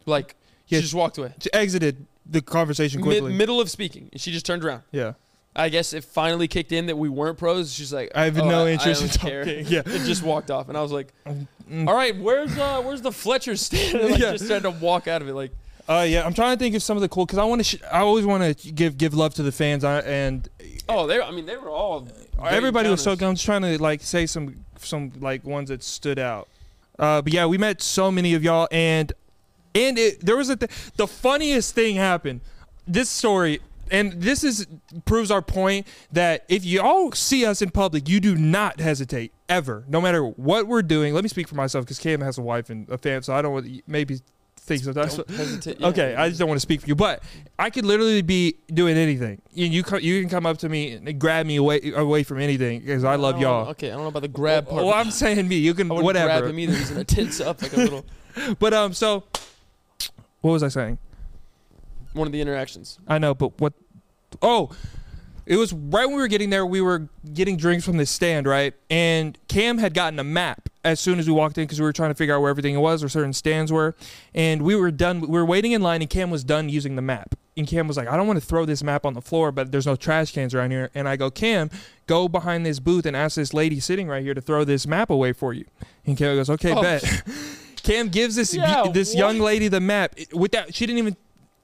like Yeah. she just walked away, She exited the conversation Mid, quickly. middle of speaking, and she just turned around. yeah. I guess it finally kicked in that we weren't pros. She's like, I have "Oh, no I- I interest in don't care." talking. Yeah. It just walked off, and I was like, Mm. "All right, where's uh, where's the Fletcher stand?" And like, Yeah. just tried to walk out of it. Like, Uh, yeah. I'm trying to think of some of the cool because I want to. Sh- I always want to give give love to the fans. I, and oh, they. I mean, they were all. everybody was so good. I'm just trying to like say some some like ones that stood out. Uh, but yeah, we met so many of y'all, and and it, there was a th- the funniest thing happened. This story, and this is proves our point that if y'all see us in public, you do not hesitate ever, no matter what we're doing. Let me speak for myself because Cam has a wife and a fam, so I don't want maybe think sometimes. Don't hesitate. Yeah. Okay, I just don't want to speak for you, but I could literally be doing anything. You you, co- you can come up to me and grab me away away from anything because I love don't y'all. Okay, I don't know about the grab part. Well, I'm saying me. You can I whatever. grab him either. He's gonna tense up like a little. But um, so what was I saying? One of the interactions. I know, but what? Oh, it was right when we were getting there. We were getting drinks from this stand, right? And Cam had gotten a map, as soon as we walked in because we were trying to figure out where everything was or certain stands were. And we were done. We were waiting in line, and Cam was done using the map. And Cam was like, I don't want to throw this map on the floor, but there's no trash cans around here. And I go, Cam, go behind this booth and ask this lady sitting right here to throw this map away for you. And Cam goes, Okay, Oh. bet. Cam gives this Yeah, this what? young lady the map without. She didn't even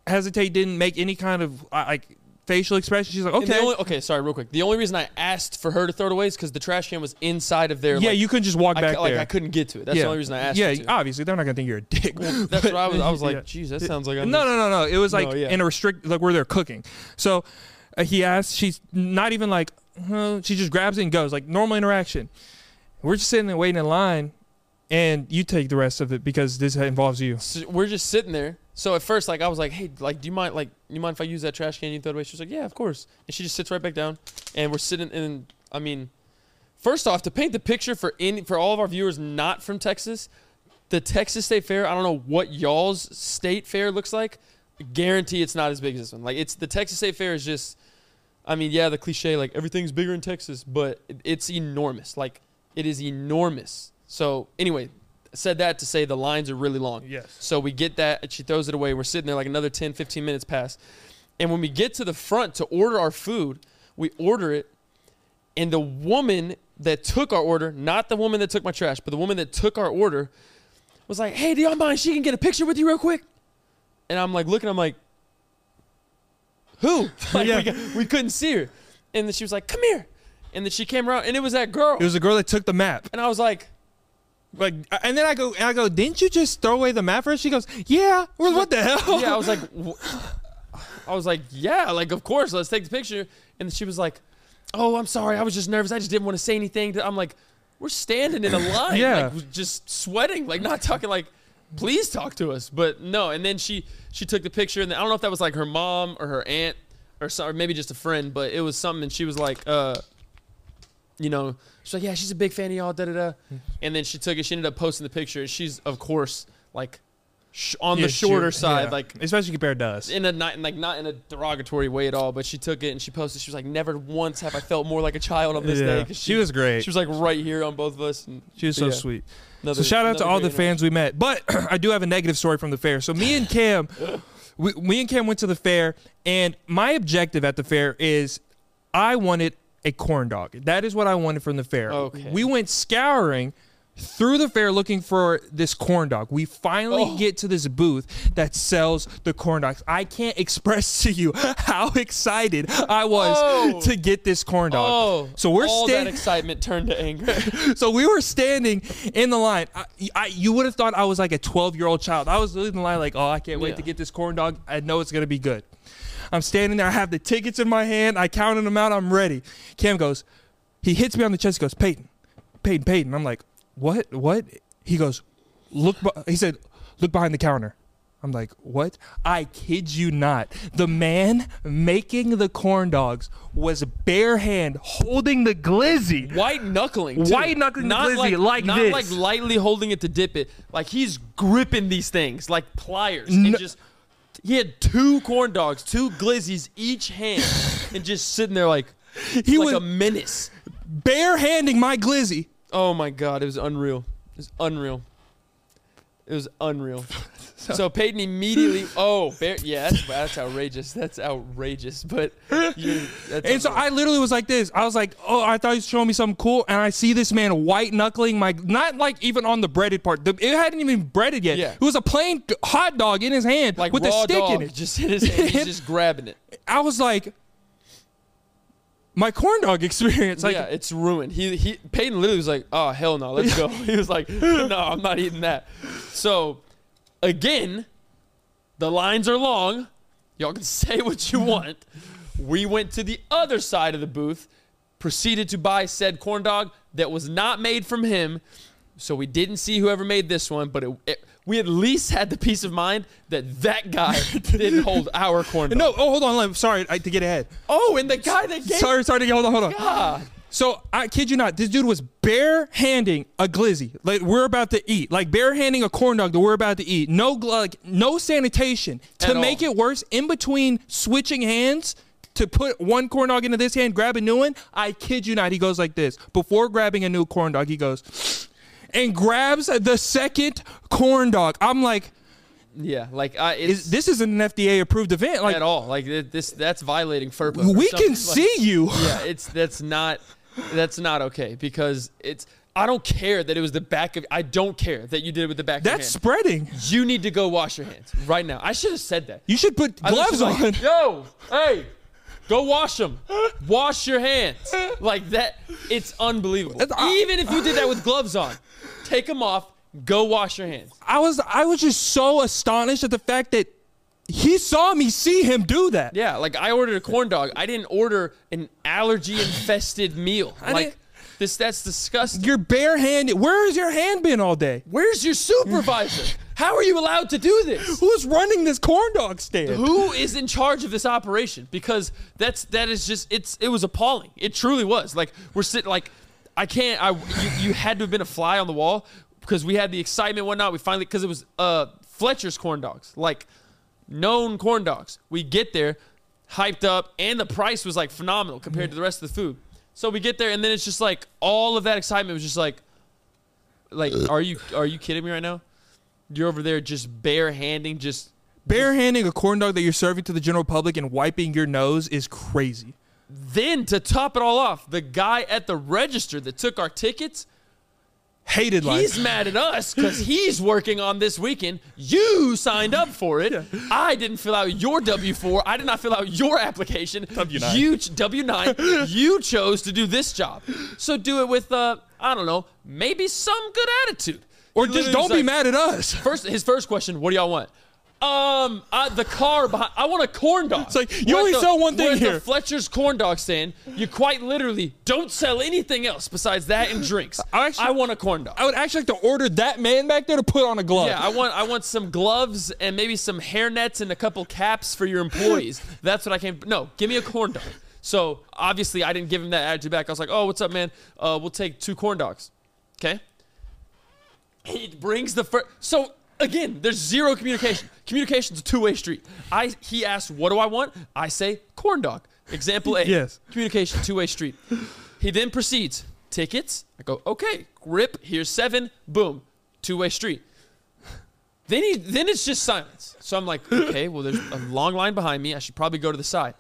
hesitate. Didn't make any kind of uh, like facial expression. She's like, okay. only- okay, sorry, real quick. The only reason I asked for her to throw it away is because the trash can was inside of there. yeah, like, you couldn't just walk I, back cou- like there. I couldn't get to it. That's yeah. the only reason I asked. Yeah, her to. obviously they're not gonna think you're a dick. Well, that's what I was. I was like, Yeah. geez, that sounds like I'm no, no, no, no. It was like No, yeah. in a restrict, like where they're cooking. So uh, he asked. She's not even like. huh, she just grabs it and goes like normal interaction. We're just sitting there waiting in line, and you take the rest of it because this involves you. So we're just sitting there. So at first, like I was like, "Hey, like, do you mind, like, you mind if I use that trash can you throw it away?" She's like, "Yeah, of course." And she just sits right back down, and we're sitting. in I mean, first off, to paint the picture for any for all of our viewers not from Texas, the Texas State Fair. I don't know what y'all's state fair looks like. Guarantee it's not as big as this one. Like, it's the Texas State Fair is just. I mean, yeah, the cliche like everything's bigger in Texas, but it's enormous. Like, it is enormous. So anyway, said that to say the lines are really long. Yes. So we get that, and she throws it away. We're sitting there like another 10, 15 minutes pass. And when we get to the front to order our food, we order it, and the woman that took our order, not the woman that took my trash, but the woman that took our order, was like, "Hey, do y'all mind? She can get a picture with you real quick." And I'm like looking, I'm like, "Who?" Like Yeah. we, we couldn't see her, and then she was like, "Come here," and then she came around, and it was that girl, It was a girl that took the map. and I was like. Like, and then I go, and I go, didn't you just throw away the map for us? She goes, yeah. Well, what the hell? yeah, I was like, I was like, yeah, like of course, let's take the picture. And she was like, oh, I'm sorry, I was just nervous. I just didn't want to say anything. I'm like, we're standing in a line, Yeah. like just sweating, like not talking, like please talk to us. But no, and then she she took the picture, and then, I don't know if that was like her mom or her aunt or some, or maybe just a friend, but it was something. And she was like, uh, you know, she's like, yeah, she's a big fan of y'all, da da da. And then she took it. She ended up posting the picture. and She's of course like sh- on Yeah, the shorter side, yeah. like especially compared to us. in a not like not in a derogatory way at all, but she took it and she posted. She was like, "Never once have I felt more like a child on this day." Yeah. 'cause She was great. She was like right here on both of us. And She was so yeah, sweet. another- So shout out to another all the great fans we met. But I do have a negative story from the fair. So me and Cam, we, me and Cam went to the fair, and my objective at the fair is I wanted a corn dog. That is what I wanted from the fair. Okay. We went scouring through the fair looking for this corn dog. We finally Oh. get to this booth that sells the corn dogs. I can't express to you how excited I was Oh. to get this corn dog. Oh, So we're all stand- that excitement turned to anger. so we were standing in the line. I, I, you would have thought I was like a 12 year old child. I was in the line like, oh, I can't wait Yeah. to get this corn dog. I know it's gonna be good. I'm standing there. I have the tickets in my hand. I counted them out. I'm ready. Cam goes. He hits me on the chest. He goes, Peyton, Peyton, Peyton. I'm like, what? What? He goes, look. He said, look behind the counter. I'm like, what? I kid you not. The man making the corn dogs was bare hand holding the glizzy. White knuckling. too. White knuckling the not glizzy like, like not this. like lightly holding it to dip it. Like he's gripping these things like pliers No- and just. He had two corn dogs, two glizzies each hand, and just sitting there like He like was a menace. bare handing my glizzy. Oh my god, it was unreal. It was unreal. It was unreal. So, Peyton immediately. Oh, bear, yeah, that's, that's outrageous. That's outrageous. But that's And so. I literally was like this. I was like, oh, I thought he was showing me something cool. And I see this man white knuckling my, not like even on the breaded part. The, it hadn't even breaded yet. Yeah. It was a plain hot dog in his hand like with a stick dog, in it. just hit his hand. He's just grabbing it. I was like, my corn dog experience. Like, yeah, it's ruined. He he. Peyton literally was like, "Oh hell no, let's go." he was like, "No, I'm not eating that." So, again, the lines are long. Y'all can say what you want. We went to the other side of the booth, proceeded to buy said corn dog that was not made from him. So we didn't see whoever made this one, but it, it, we at least had the peace of mind that that guy didn't hold our corn dog. no, oh, hold on. I'm sorry I, to get ahead. Oh, and the guy that gave Sorry, sorry to get, hold on, hold on. God. So I kid you not, this dude was bare handing a glizzy. Like we're about to eat. Like bare handing a corn dog that we're about to eat. No like no sanitation. To At make it worse, in between switching hands to put one corn dog into this hand, grab a new one, I kid you not, he goes like this. Before grabbing a new corn dog, he goes and grabs the second corn dog. I'm like, Yeah, like I, it's is, this isn't an FDA approved event. Like at all. Like this, that's violating FERPA. we can Like, see you. Yeah, it's that's not that's not okay because it's. I don't care that it was the back of. I don't care that you did it with the back That's of your hand. spreading. You need to go wash your hands right now. I should have said that. You should put I gloves on. like, Yo, hey, go wash them. Wash your hands. Like that. It's unbelievable. I- uh, Even if you did that with gloves on, take them off. Go wash your hands. I was I was just so astonished at the fact that he saw me see him do that. Yeah, like I ordered a corn dog. I didn't order an allergy infested meal. I like this that's disgusting. You're barehanded. Where has your hand been all day? Where's your supervisor? How are you allowed to do this? Who's running this corn dog stand? Who is in charge of this operation? Because that's that is just it's it was appalling. It truly was. Like we're sitting like I can't I you, you had to have been a fly on the wall because we had the excitement whatnot. We finally because it was uh Fletcher's corn dogs. Like known corn dogs. We get there, hyped up, and the price was like phenomenal compared to the rest of the food. So we get there, and then it's just like all of that excitement was just like, like, are you are you kidding me right now? You're over there just barehanding, just Barehanding a corn dog that you're serving to the general public and wiping your nose is crazy. Then to top it all off, the guy at the register that took our tickets, Hated life. he's mad at us because he's working on this weekend. You signed up for it. I didn't fill out your W four. I did not fill out your application. W-9. You W nine. you chose to do this job. So do it with uh, I don't know, maybe some good attitude. or just don't was be like- mad at us. First, his first question: What do y'all want? Um, uh, the car behind. I want a corn dog. It's like, you We're only the- sell one thing here. The Fletcher's corn dog stand. You quite literally don't sell anything else besides that and drinks. I actually- I want a corn dog. I would actually like to order that man back there to put on a glove. yeah, I want I want some gloves and maybe some hair nets and a couple caps for your employees. That's what I came. No, give me a corn dog. So obviously I didn't give him that attitude back. I was like, oh, what's up, man? Uh, we'll take two corn dogs. Okay. He brings the first. So again, there's zero communication. Communication's a two-way street. I he asks, "What do I want?" I say, "Corn dog." Example A. Yes. Communication two-way street. He then proceeds. Tickets. I go, okay. Grip. Here's seven. Boom. Two-way street. Then he then it's just silence. So I'm like, okay, well there's a long line behind me. I should probably go to the side.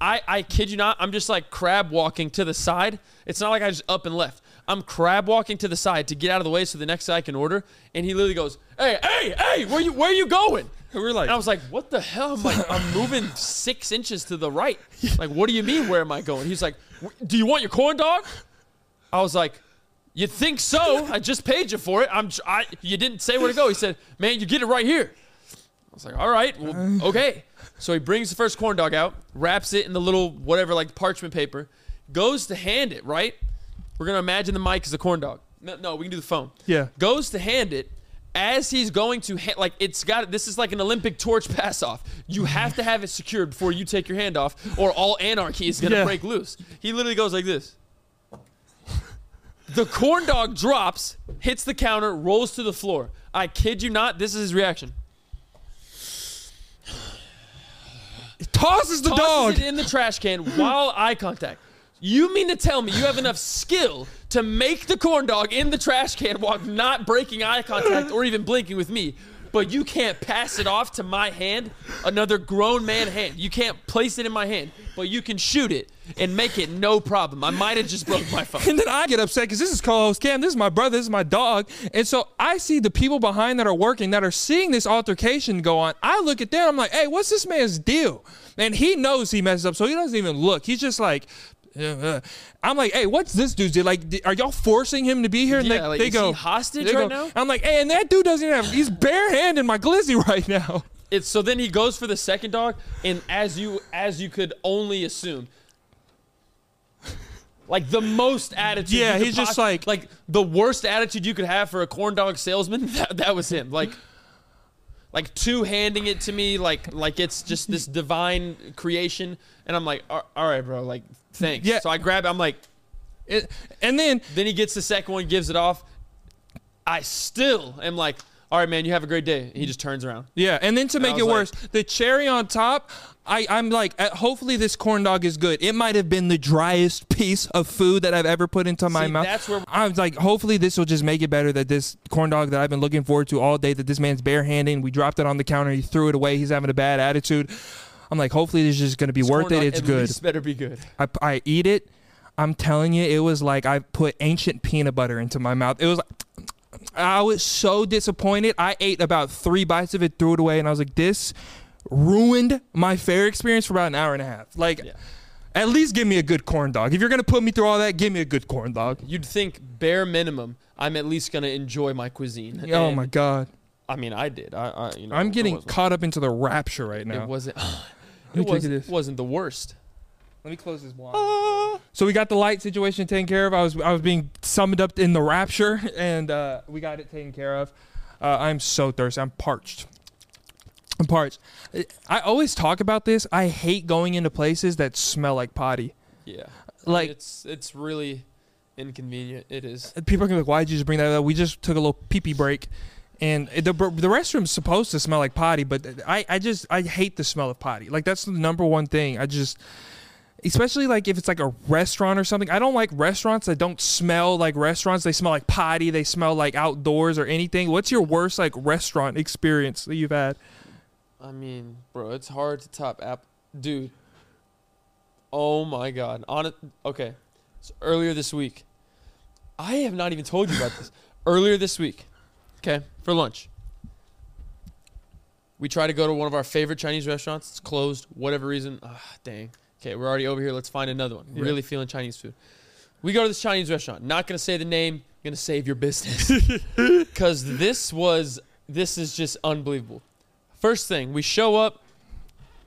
I I kid you not, I'm just like crab walking to the side. It's not like I just up and left. I'm crab walking to the side to get out of the way so the next guy can order. And he literally goes, hey, hey, hey, where you where are you going? And We were like, And I was like, what the hell? I'm like, I'm moving six inches to the right. Like, what do you mean, where am I going? He's like, do you want your corn dog? I was like, you think so? I just paid you for it. I'm. I, you didn't say where to go. He said, man, you get it right here. I was like, all right, well, okay. So he brings the first corn dog out, wraps it in the little whatever, like parchment paper, goes to hand it, right? We're to imagine the mic is the corn dog. No, no, we can do the phone. Yeah. Goes to hand it. As he's going to, ha- like, it's got, this is like an Olympic torch pass off. You have to have it secured before you take your hand off, or all anarchy is to Yeah. break loose. He literally goes like this. The corn dog drops, hits the counter, rolls to the floor. I kid you not, this is his reaction. tosses the tosses dog. it in the trash can while eye contact. You mean to tell me you have enough skill to make the corn dog in the trash can while not breaking eye contact or even blinking with me, but you can't pass it off to my hand, another grown man hand. You can't place it in my hand, but you can shoot it and make it no problem. I might have just broke my phone. And then I get upset because this is co-host Cam. This is my brother. This is my dog. And so I see the people behind that are working that are seeing this altercation go on. I look at them. I'm like, hey, what's this man's deal? And he knows he messes up, so he doesn't even look. He's just like. I'm like, hey, what's this dude's deal? Like, are y'all forcing him to be here? And Yeah, they, like, they is go he hostage they right go- now? I'm like, hey, and that dude doesn't even have. He's barehanded my glizzy right now. It's so then he goes for the second dog, and as you as you could only assume, like the most attitude. Yeah, he's just poss- like- like the worst attitude you could have for a corn dog salesman. That, that was him. Like, like two handing it to me, like like it's just this divine creation, and I'm like, all all right, bro, like thanks. Yeah. So I grab it. I'm like, It, and then then he gets the second one, gives it off. I still am like, all right, man, you have a great day. And he just turns around. Yeah, and then to And make it was worse, the cherry on top. I, I'm like, uh, hopefully this corn dog is good. It might have been the driest piece of food that I've ever put into my See, mouth. that's where I was like, hopefully this will just make it better. That this corn dog that I've been looking forward to all day, that this man's barehanding. We dropped it on the counter. He threw it away. He's having a bad attitude. I'm like, hopefully this is just gonna be this worth it. It's good. least better be good. I, I eat it. I'm telling you, it was like I put ancient peanut butter into my mouth. It was like, I was so disappointed. I ate about three bites of it, threw it away, and I was like, this ruined my fair experience for about an hour and a half. Like, Yeah. at least give me a good corn dog. If you're gonna put me through all that, give me a good corn dog. You'd think bare minimum, I'm at least gonna enjoy my cuisine. oh And, my god, I mean, I did. I, I you know, I'm getting caught up into the rapture right now. It wasn't. It wasn't, wasn't the worst. Let me close this blind. So we got the light situation taken care of. I was I was being summoned up in the rapture, and uh, we got it taken care of. Uh, I'm so thirsty. I'm parched. I'm parched. I always talk about this. I hate going into places that smell like potty. Yeah. Like it's it's really inconvenient. It is. people are gonna be like, "Why'd you just bring that up?" We just took a little pee pee break, and the the restroom's supposed to smell like potty, but I I just I hate the smell of potty. Like that's the number one thing. I just. Especially like if it's like a restaurant or something. I don't like restaurants that don't smell like restaurants. They smell like potty. They smell like outdoors or anything. What's your worst like restaurant experience that you've had? I mean, bro, it's hard to top app, dude. Oh my god. On it. Okay. So earlier this week, I have not even told you about this. Earlier this week, okay, for lunch, we try to go to one of our favorite Chinese restaurants. It's closed, whatever reason. Ah, dang. Okay, we're already over here. Let's find another one. Yeah. Really feeling Chinese food. We go to this Chinese restaurant. Not gonna say the name. Gonna save your business because this was this is just unbelievable. First thing, we show up,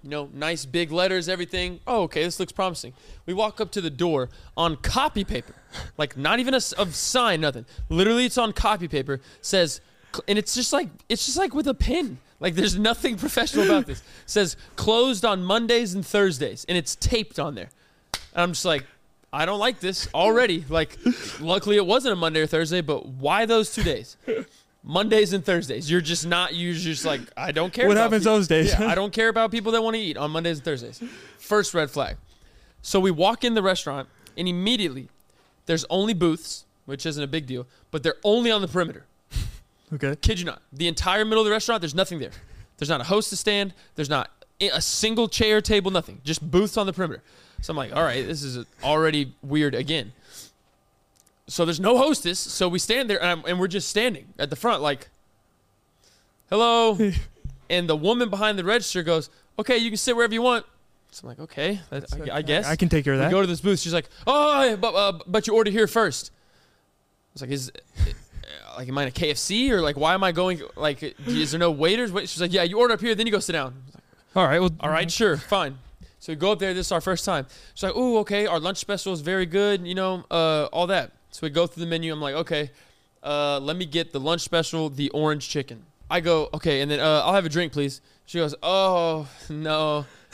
you know, nice big letters, everything. Oh, okay, this looks promising. We walk up to the door on copy paper, like not even a sign, nothing. Literally, it's on copy paper. Says, and it's just like it's just like with a pin. Like there's nothing professional about this. Says closed on Mondays and Thursdays, and it's taped on there. And I'm just like, I don't like this already. Like, luckily it wasn't a Monday or Thursday, but why those two days? Mondays and Thursdays. You're just not. You're just like I don't care. What happens pe- those days? Yeah, I don't care about people that want to eat on Mondays and Thursdays. First red flag. So we walk in the restaurant, and immediately there's only booths, which isn't a big deal, but they're only on the perimeter. Okay. Kid you not. The entire middle of the restaurant, there's nothing there. There's not a hostess stand. There's not a single chair, table, nothing. Just booths on the perimeter. So I'm like, all right, this is already weird again. So there's no hostess. So we stand there and, I'm, and we're just standing at the front, like, hello. and the woman behind the register goes, okay, you can sit wherever you want. So I'm like, okay, that, I, I guess. I can take care of We that. go to this booth. She's like, "Oh, but uh, but you order here first. I was like, "Is like am I in a KFC or like why am I going? Like, is there no waiters?" Wait, she's like, "Yeah, you order up here, then you go sit down." Like, All right. Well. All right, sure, fine. So we go up there. This is our first time. She's like, "Oh, okay. Our lunch special is very good. You know, uh, all that." So we go through the menu. I'm like, "Okay, uh, let me get the lunch special, the orange chicken." I go, "Okay," and then uh, I'll have a drink, please. She goes, "Oh no."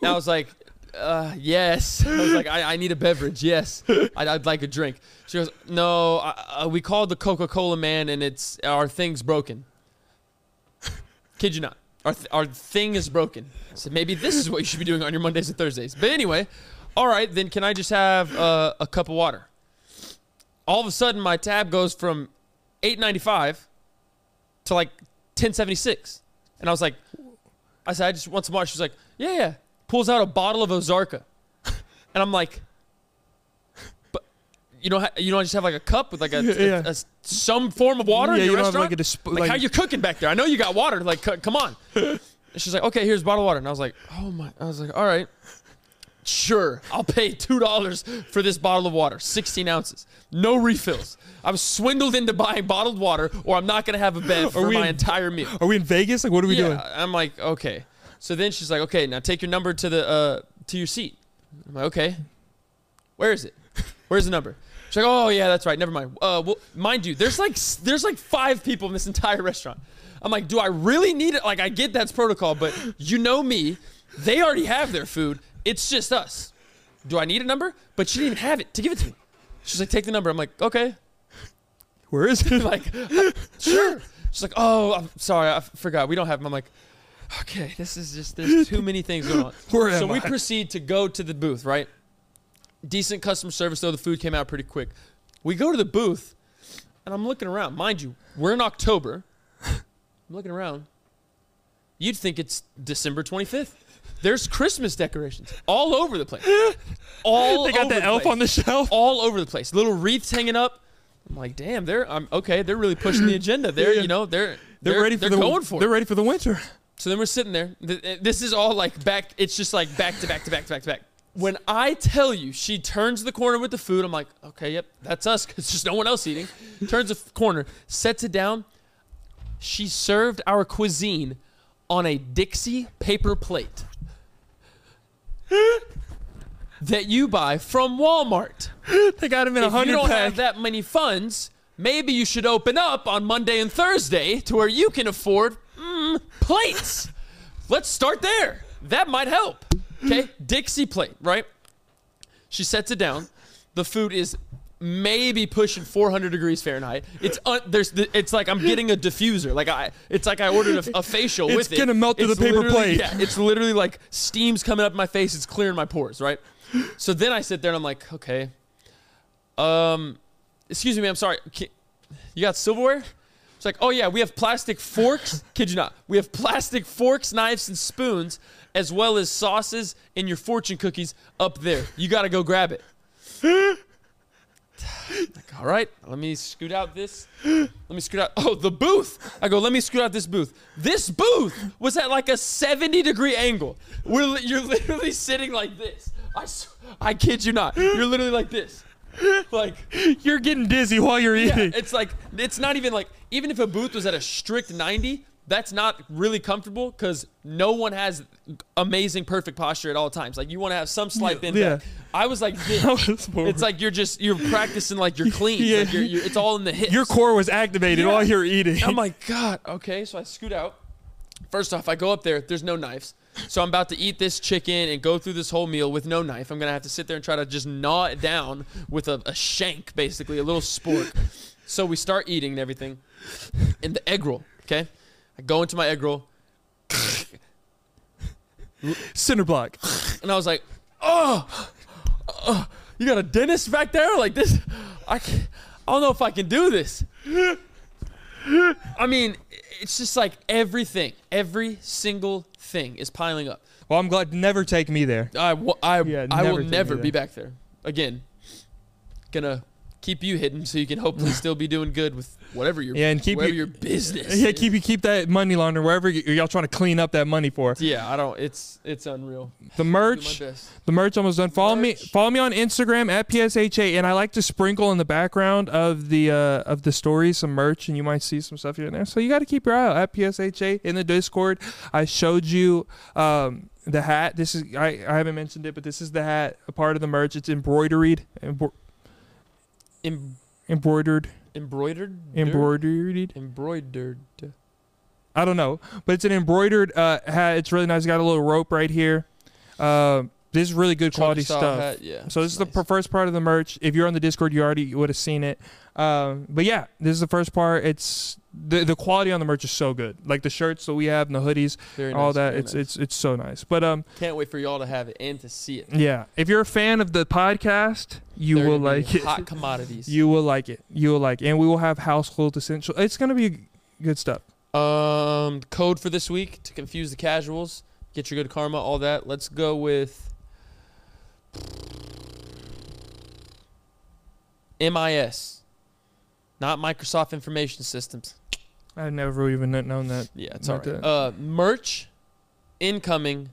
and I was like, uh, "Yes." I was like, I, "I need a beverage. Yes, I'd, I'd like a drink." She goes, "No, I, uh, we called the Coca-Cola man, and it's our thing's broken." Kid you not. Our, th- our thing is broken. Said, maybe this is what you should be doing on your Mondays and Thursdays. But anyway, all right, then can I just have uh, a cup of water? All of a sudden, my tab goes from eight ninety five to like ten seventy six, and I was like, I said, I just want some water. She's like, yeah, yeah. Pulls out a bottle of Ozarka, and I'm like, but you don't, you don't just have like a cup with like a, Yeah. a- a- some form of water yeah, in you your have restaurant. like a disp- Like, how you cooking back there? I know you got water. Like, c- come on. She's like, okay, here's a bottle of water. And I was like, oh my. I was like, all right, sure. I'll pay two dollars for this bottle of water, 16 ounces, no refills. I was swindled into buying bottled water, or I'm not gonna have a bed for my in- entire meal. Are we in Vegas? Like, what are we yeah, doing? I'm like, okay. So then she's like, okay, now take your number to the uh, to your seat. I'm like, okay. Where is it? Where's the number? She's like, oh yeah, that's right. Never mind. Uh, well, mind you, there's like there's like five people in this entire restaurant. I'm like, do I really need it? Like, I get that's protocol, but you know me, they already have their food. It's just us. Do I need a number? But she didn't even have it to give it to me. She's like, take the number. I'm like, okay. Where is it? like, sure. She's like, "Oh, I'm sorry, I forgot. We don't have them." I'm like, "Okay, this is just there's too many things going on." Where so am we I? proceed to go to the booth, right? Decent customer service though. The food came out pretty quick. We go to the booth, and I'm looking around. Mind you, we're in October. I'm looking around. You'd think it's December 25th. There's Christmas decorations all over the place. All they got over the elf place on the shelf. all over the place. Little wreaths hanging up. I'm like, damn, they're I'm okay. They're really pushing the agenda. They're Yeah. you know they're They're, ready for they're the going for They're it. ready for the winter. So then we're sitting there. Th- th- This is all like back. It's just like back to back to back to back to back. When I tell you, she turns the corner with the food. I'm like, okay, yep, that's us. 'cause there's no one else eating. Turns the corner, sets it down. She served our cuisine on a Dixie paper plate that you buy from Walmart They got him in a if you hundred don't pack. have that many funds, maybe you should open up on Monday and Thursday to where you can afford mm, plates. Let's start there. That might help. Okay, Dixie plate, right? She sets it down. The food is maybe pushing 400 degrees Fahrenheit. It's un- there's the, it's like I'm getting a diffuser. Like I it's like I ordered a, a facial It's with it. It's gonna melt through the paper plate. Yeah, it's literally like steam's coming up my face. It's clearing my pores, right? So then I sit there and I'm like, okay, um, excuse me, I'm sorry. Ki- You got silverware? It's like, oh yeah, we have plastic forks. Kid you not, we have plastic forks, knives, and spoons, as well as sauces and your fortune cookies up there. You got to go grab it. Like, all right, let me scoot out this. Let me scoot out. Oh, the booth. I go, let me scoot out this booth. This booth was at like a 70 degree angle. We're, you're literally sitting like this. I, I kid you not. You're literally like this. Like, You're getting dizzy while you're yeah, eating. it's like it's not even like even if a booth was at a strict 90, that's not really comfortable because no one has amazing perfect posture at all times. Like you want to have some slight bend Yeah. back. I was like this. Was. It's like you're just you're practicing like you're clean. Yeah. Like you're, you're, it's all in the hips. Your core was activated Yeah. while you're eating. I'm like, God, okay. So I scoot out. First off, I go up there. There's no knives. So I'm about to eat this chicken and go through this whole meal with no knife. I'm gonna have to sit there and try to just gnaw it down with a, a shank, basically a little spork. So we start eating and everything. And the egg roll, okay? I go into my egg roll Center block. and I was like, oh, oh, you got a dentist back there? Like this, I, can't, I don't know if I can do this. I mean, it's just like everything, every single thing is piling up. Well, I'm glad. Never take me there. I, w- I, Yeah, I never will never be back there again. Gonna keep you hidden so you can hopefully still be doing good with whatever your Yeah, and keep whatever you- your business. Yeah, is. keep you keep that money laundering wherever y- y'all trying to clean up that money for. Yeah, I don't. It's it's unreal. The merch, the merch almost done. Follow me, follow me on Instagram at psha, and I like to sprinkle in the background of the uh, of the stories some merch, and you might see some stuff here and there. So you got to keep your eye out at psha in the Discord. I showed you um, the hat. This is I, I haven't mentioned it, but this is the hat, a part of the merch. It's embroidered, embro- Em- embroidered, embroidered. embroidered. Embroidered. I don't know, but it's an embroidered uh, hat. It's really nice. It's got a little rope right here. Uh, this is really good quality stuff. hat, Yeah. So this is the nice. pr- first part of the merch. If you're on the Discord, you already would have seen it. Um, but yeah, this is the first part. It's the the quality on the merch is so good. Like the shirts that we have and the hoodies, Very all nice, that. It's nice. it's it's so nice. But um, Can't wait for y'all to have it and to see it. yeah, if you're a fan of the podcast, you They're will like it. Hot commodities. You will like it. You will like it. And we will have household essential. It's gonna be good stuff. Um, code for this week to confuse the casuals, get your good karma, all that. Let's go with MIS, not Microsoft Information Systems. I've never even known that. Yeah, it's Not alright. that. Uh, merch incoming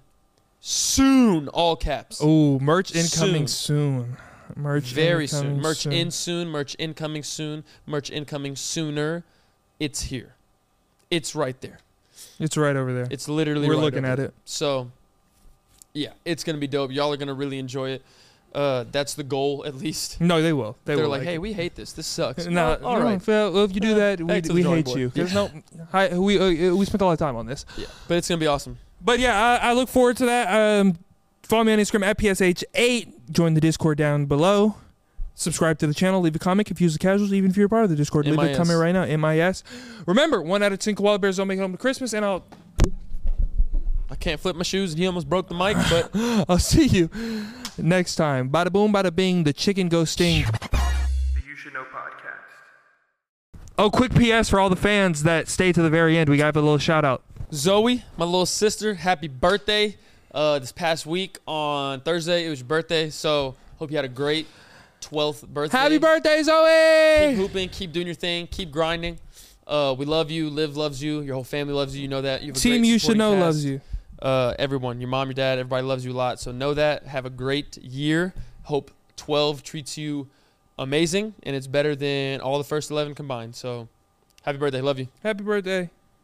soon, all caps. Oh, merch incoming soon. Merch Very soon. Merch soon. in soon. Merch incoming soon. Merch incoming sooner. It's here. It's right there. It's right over there. It's literally. We're right looking at there. it. So, yeah, it's gonna be dope. Y'all are gonna really enjoy it. Uh, that's the goal, at least. No, they will. They They are will like, like hey, it. we hate this. This sucks. No, all right. Well, well, if you do that, we, back to the we hate board. you. Because no, hi, we uh, we spent a lot of time on this. Yeah, but it's gonna be awesome. But yeah, I, I look forward to that. Um, follow me on Instagram at psh8. Join the Discord down below. Subscribe to the channel. Leave a comment. if you're the casuals. Even if you're part of the Discord, leave a comment right now. MIS. Remember, one out of ten koala bears don't make it home to Christmas, and I'll I can't flip my shoes, and he almost broke the mic, but I'll see you next time. Bada boom, bada bing. The chicken goes sting. The You Should Know podcast. Oh, quick PS for all the fans that stay to the very end. We got a little shout out. Zoe, my little sister, happy birthday. Uh, this past week on Thursday, it was your birthday, so hope you had a great 12th birthday. Happy birthday, Zoe! Keep hooping, keep doing your thing, keep grinding. Uh, we love you. Liv loves you. Your whole family loves you. You know that. You Team great You Should Know cast. loves you. Uh, everyone, your mom, your dad, everybody loves you a lot. So know that. Have a great year. Hope 12 treats you amazing, and it's better than all the first 11 combined. So happy birthday. Love you. Happy birthday.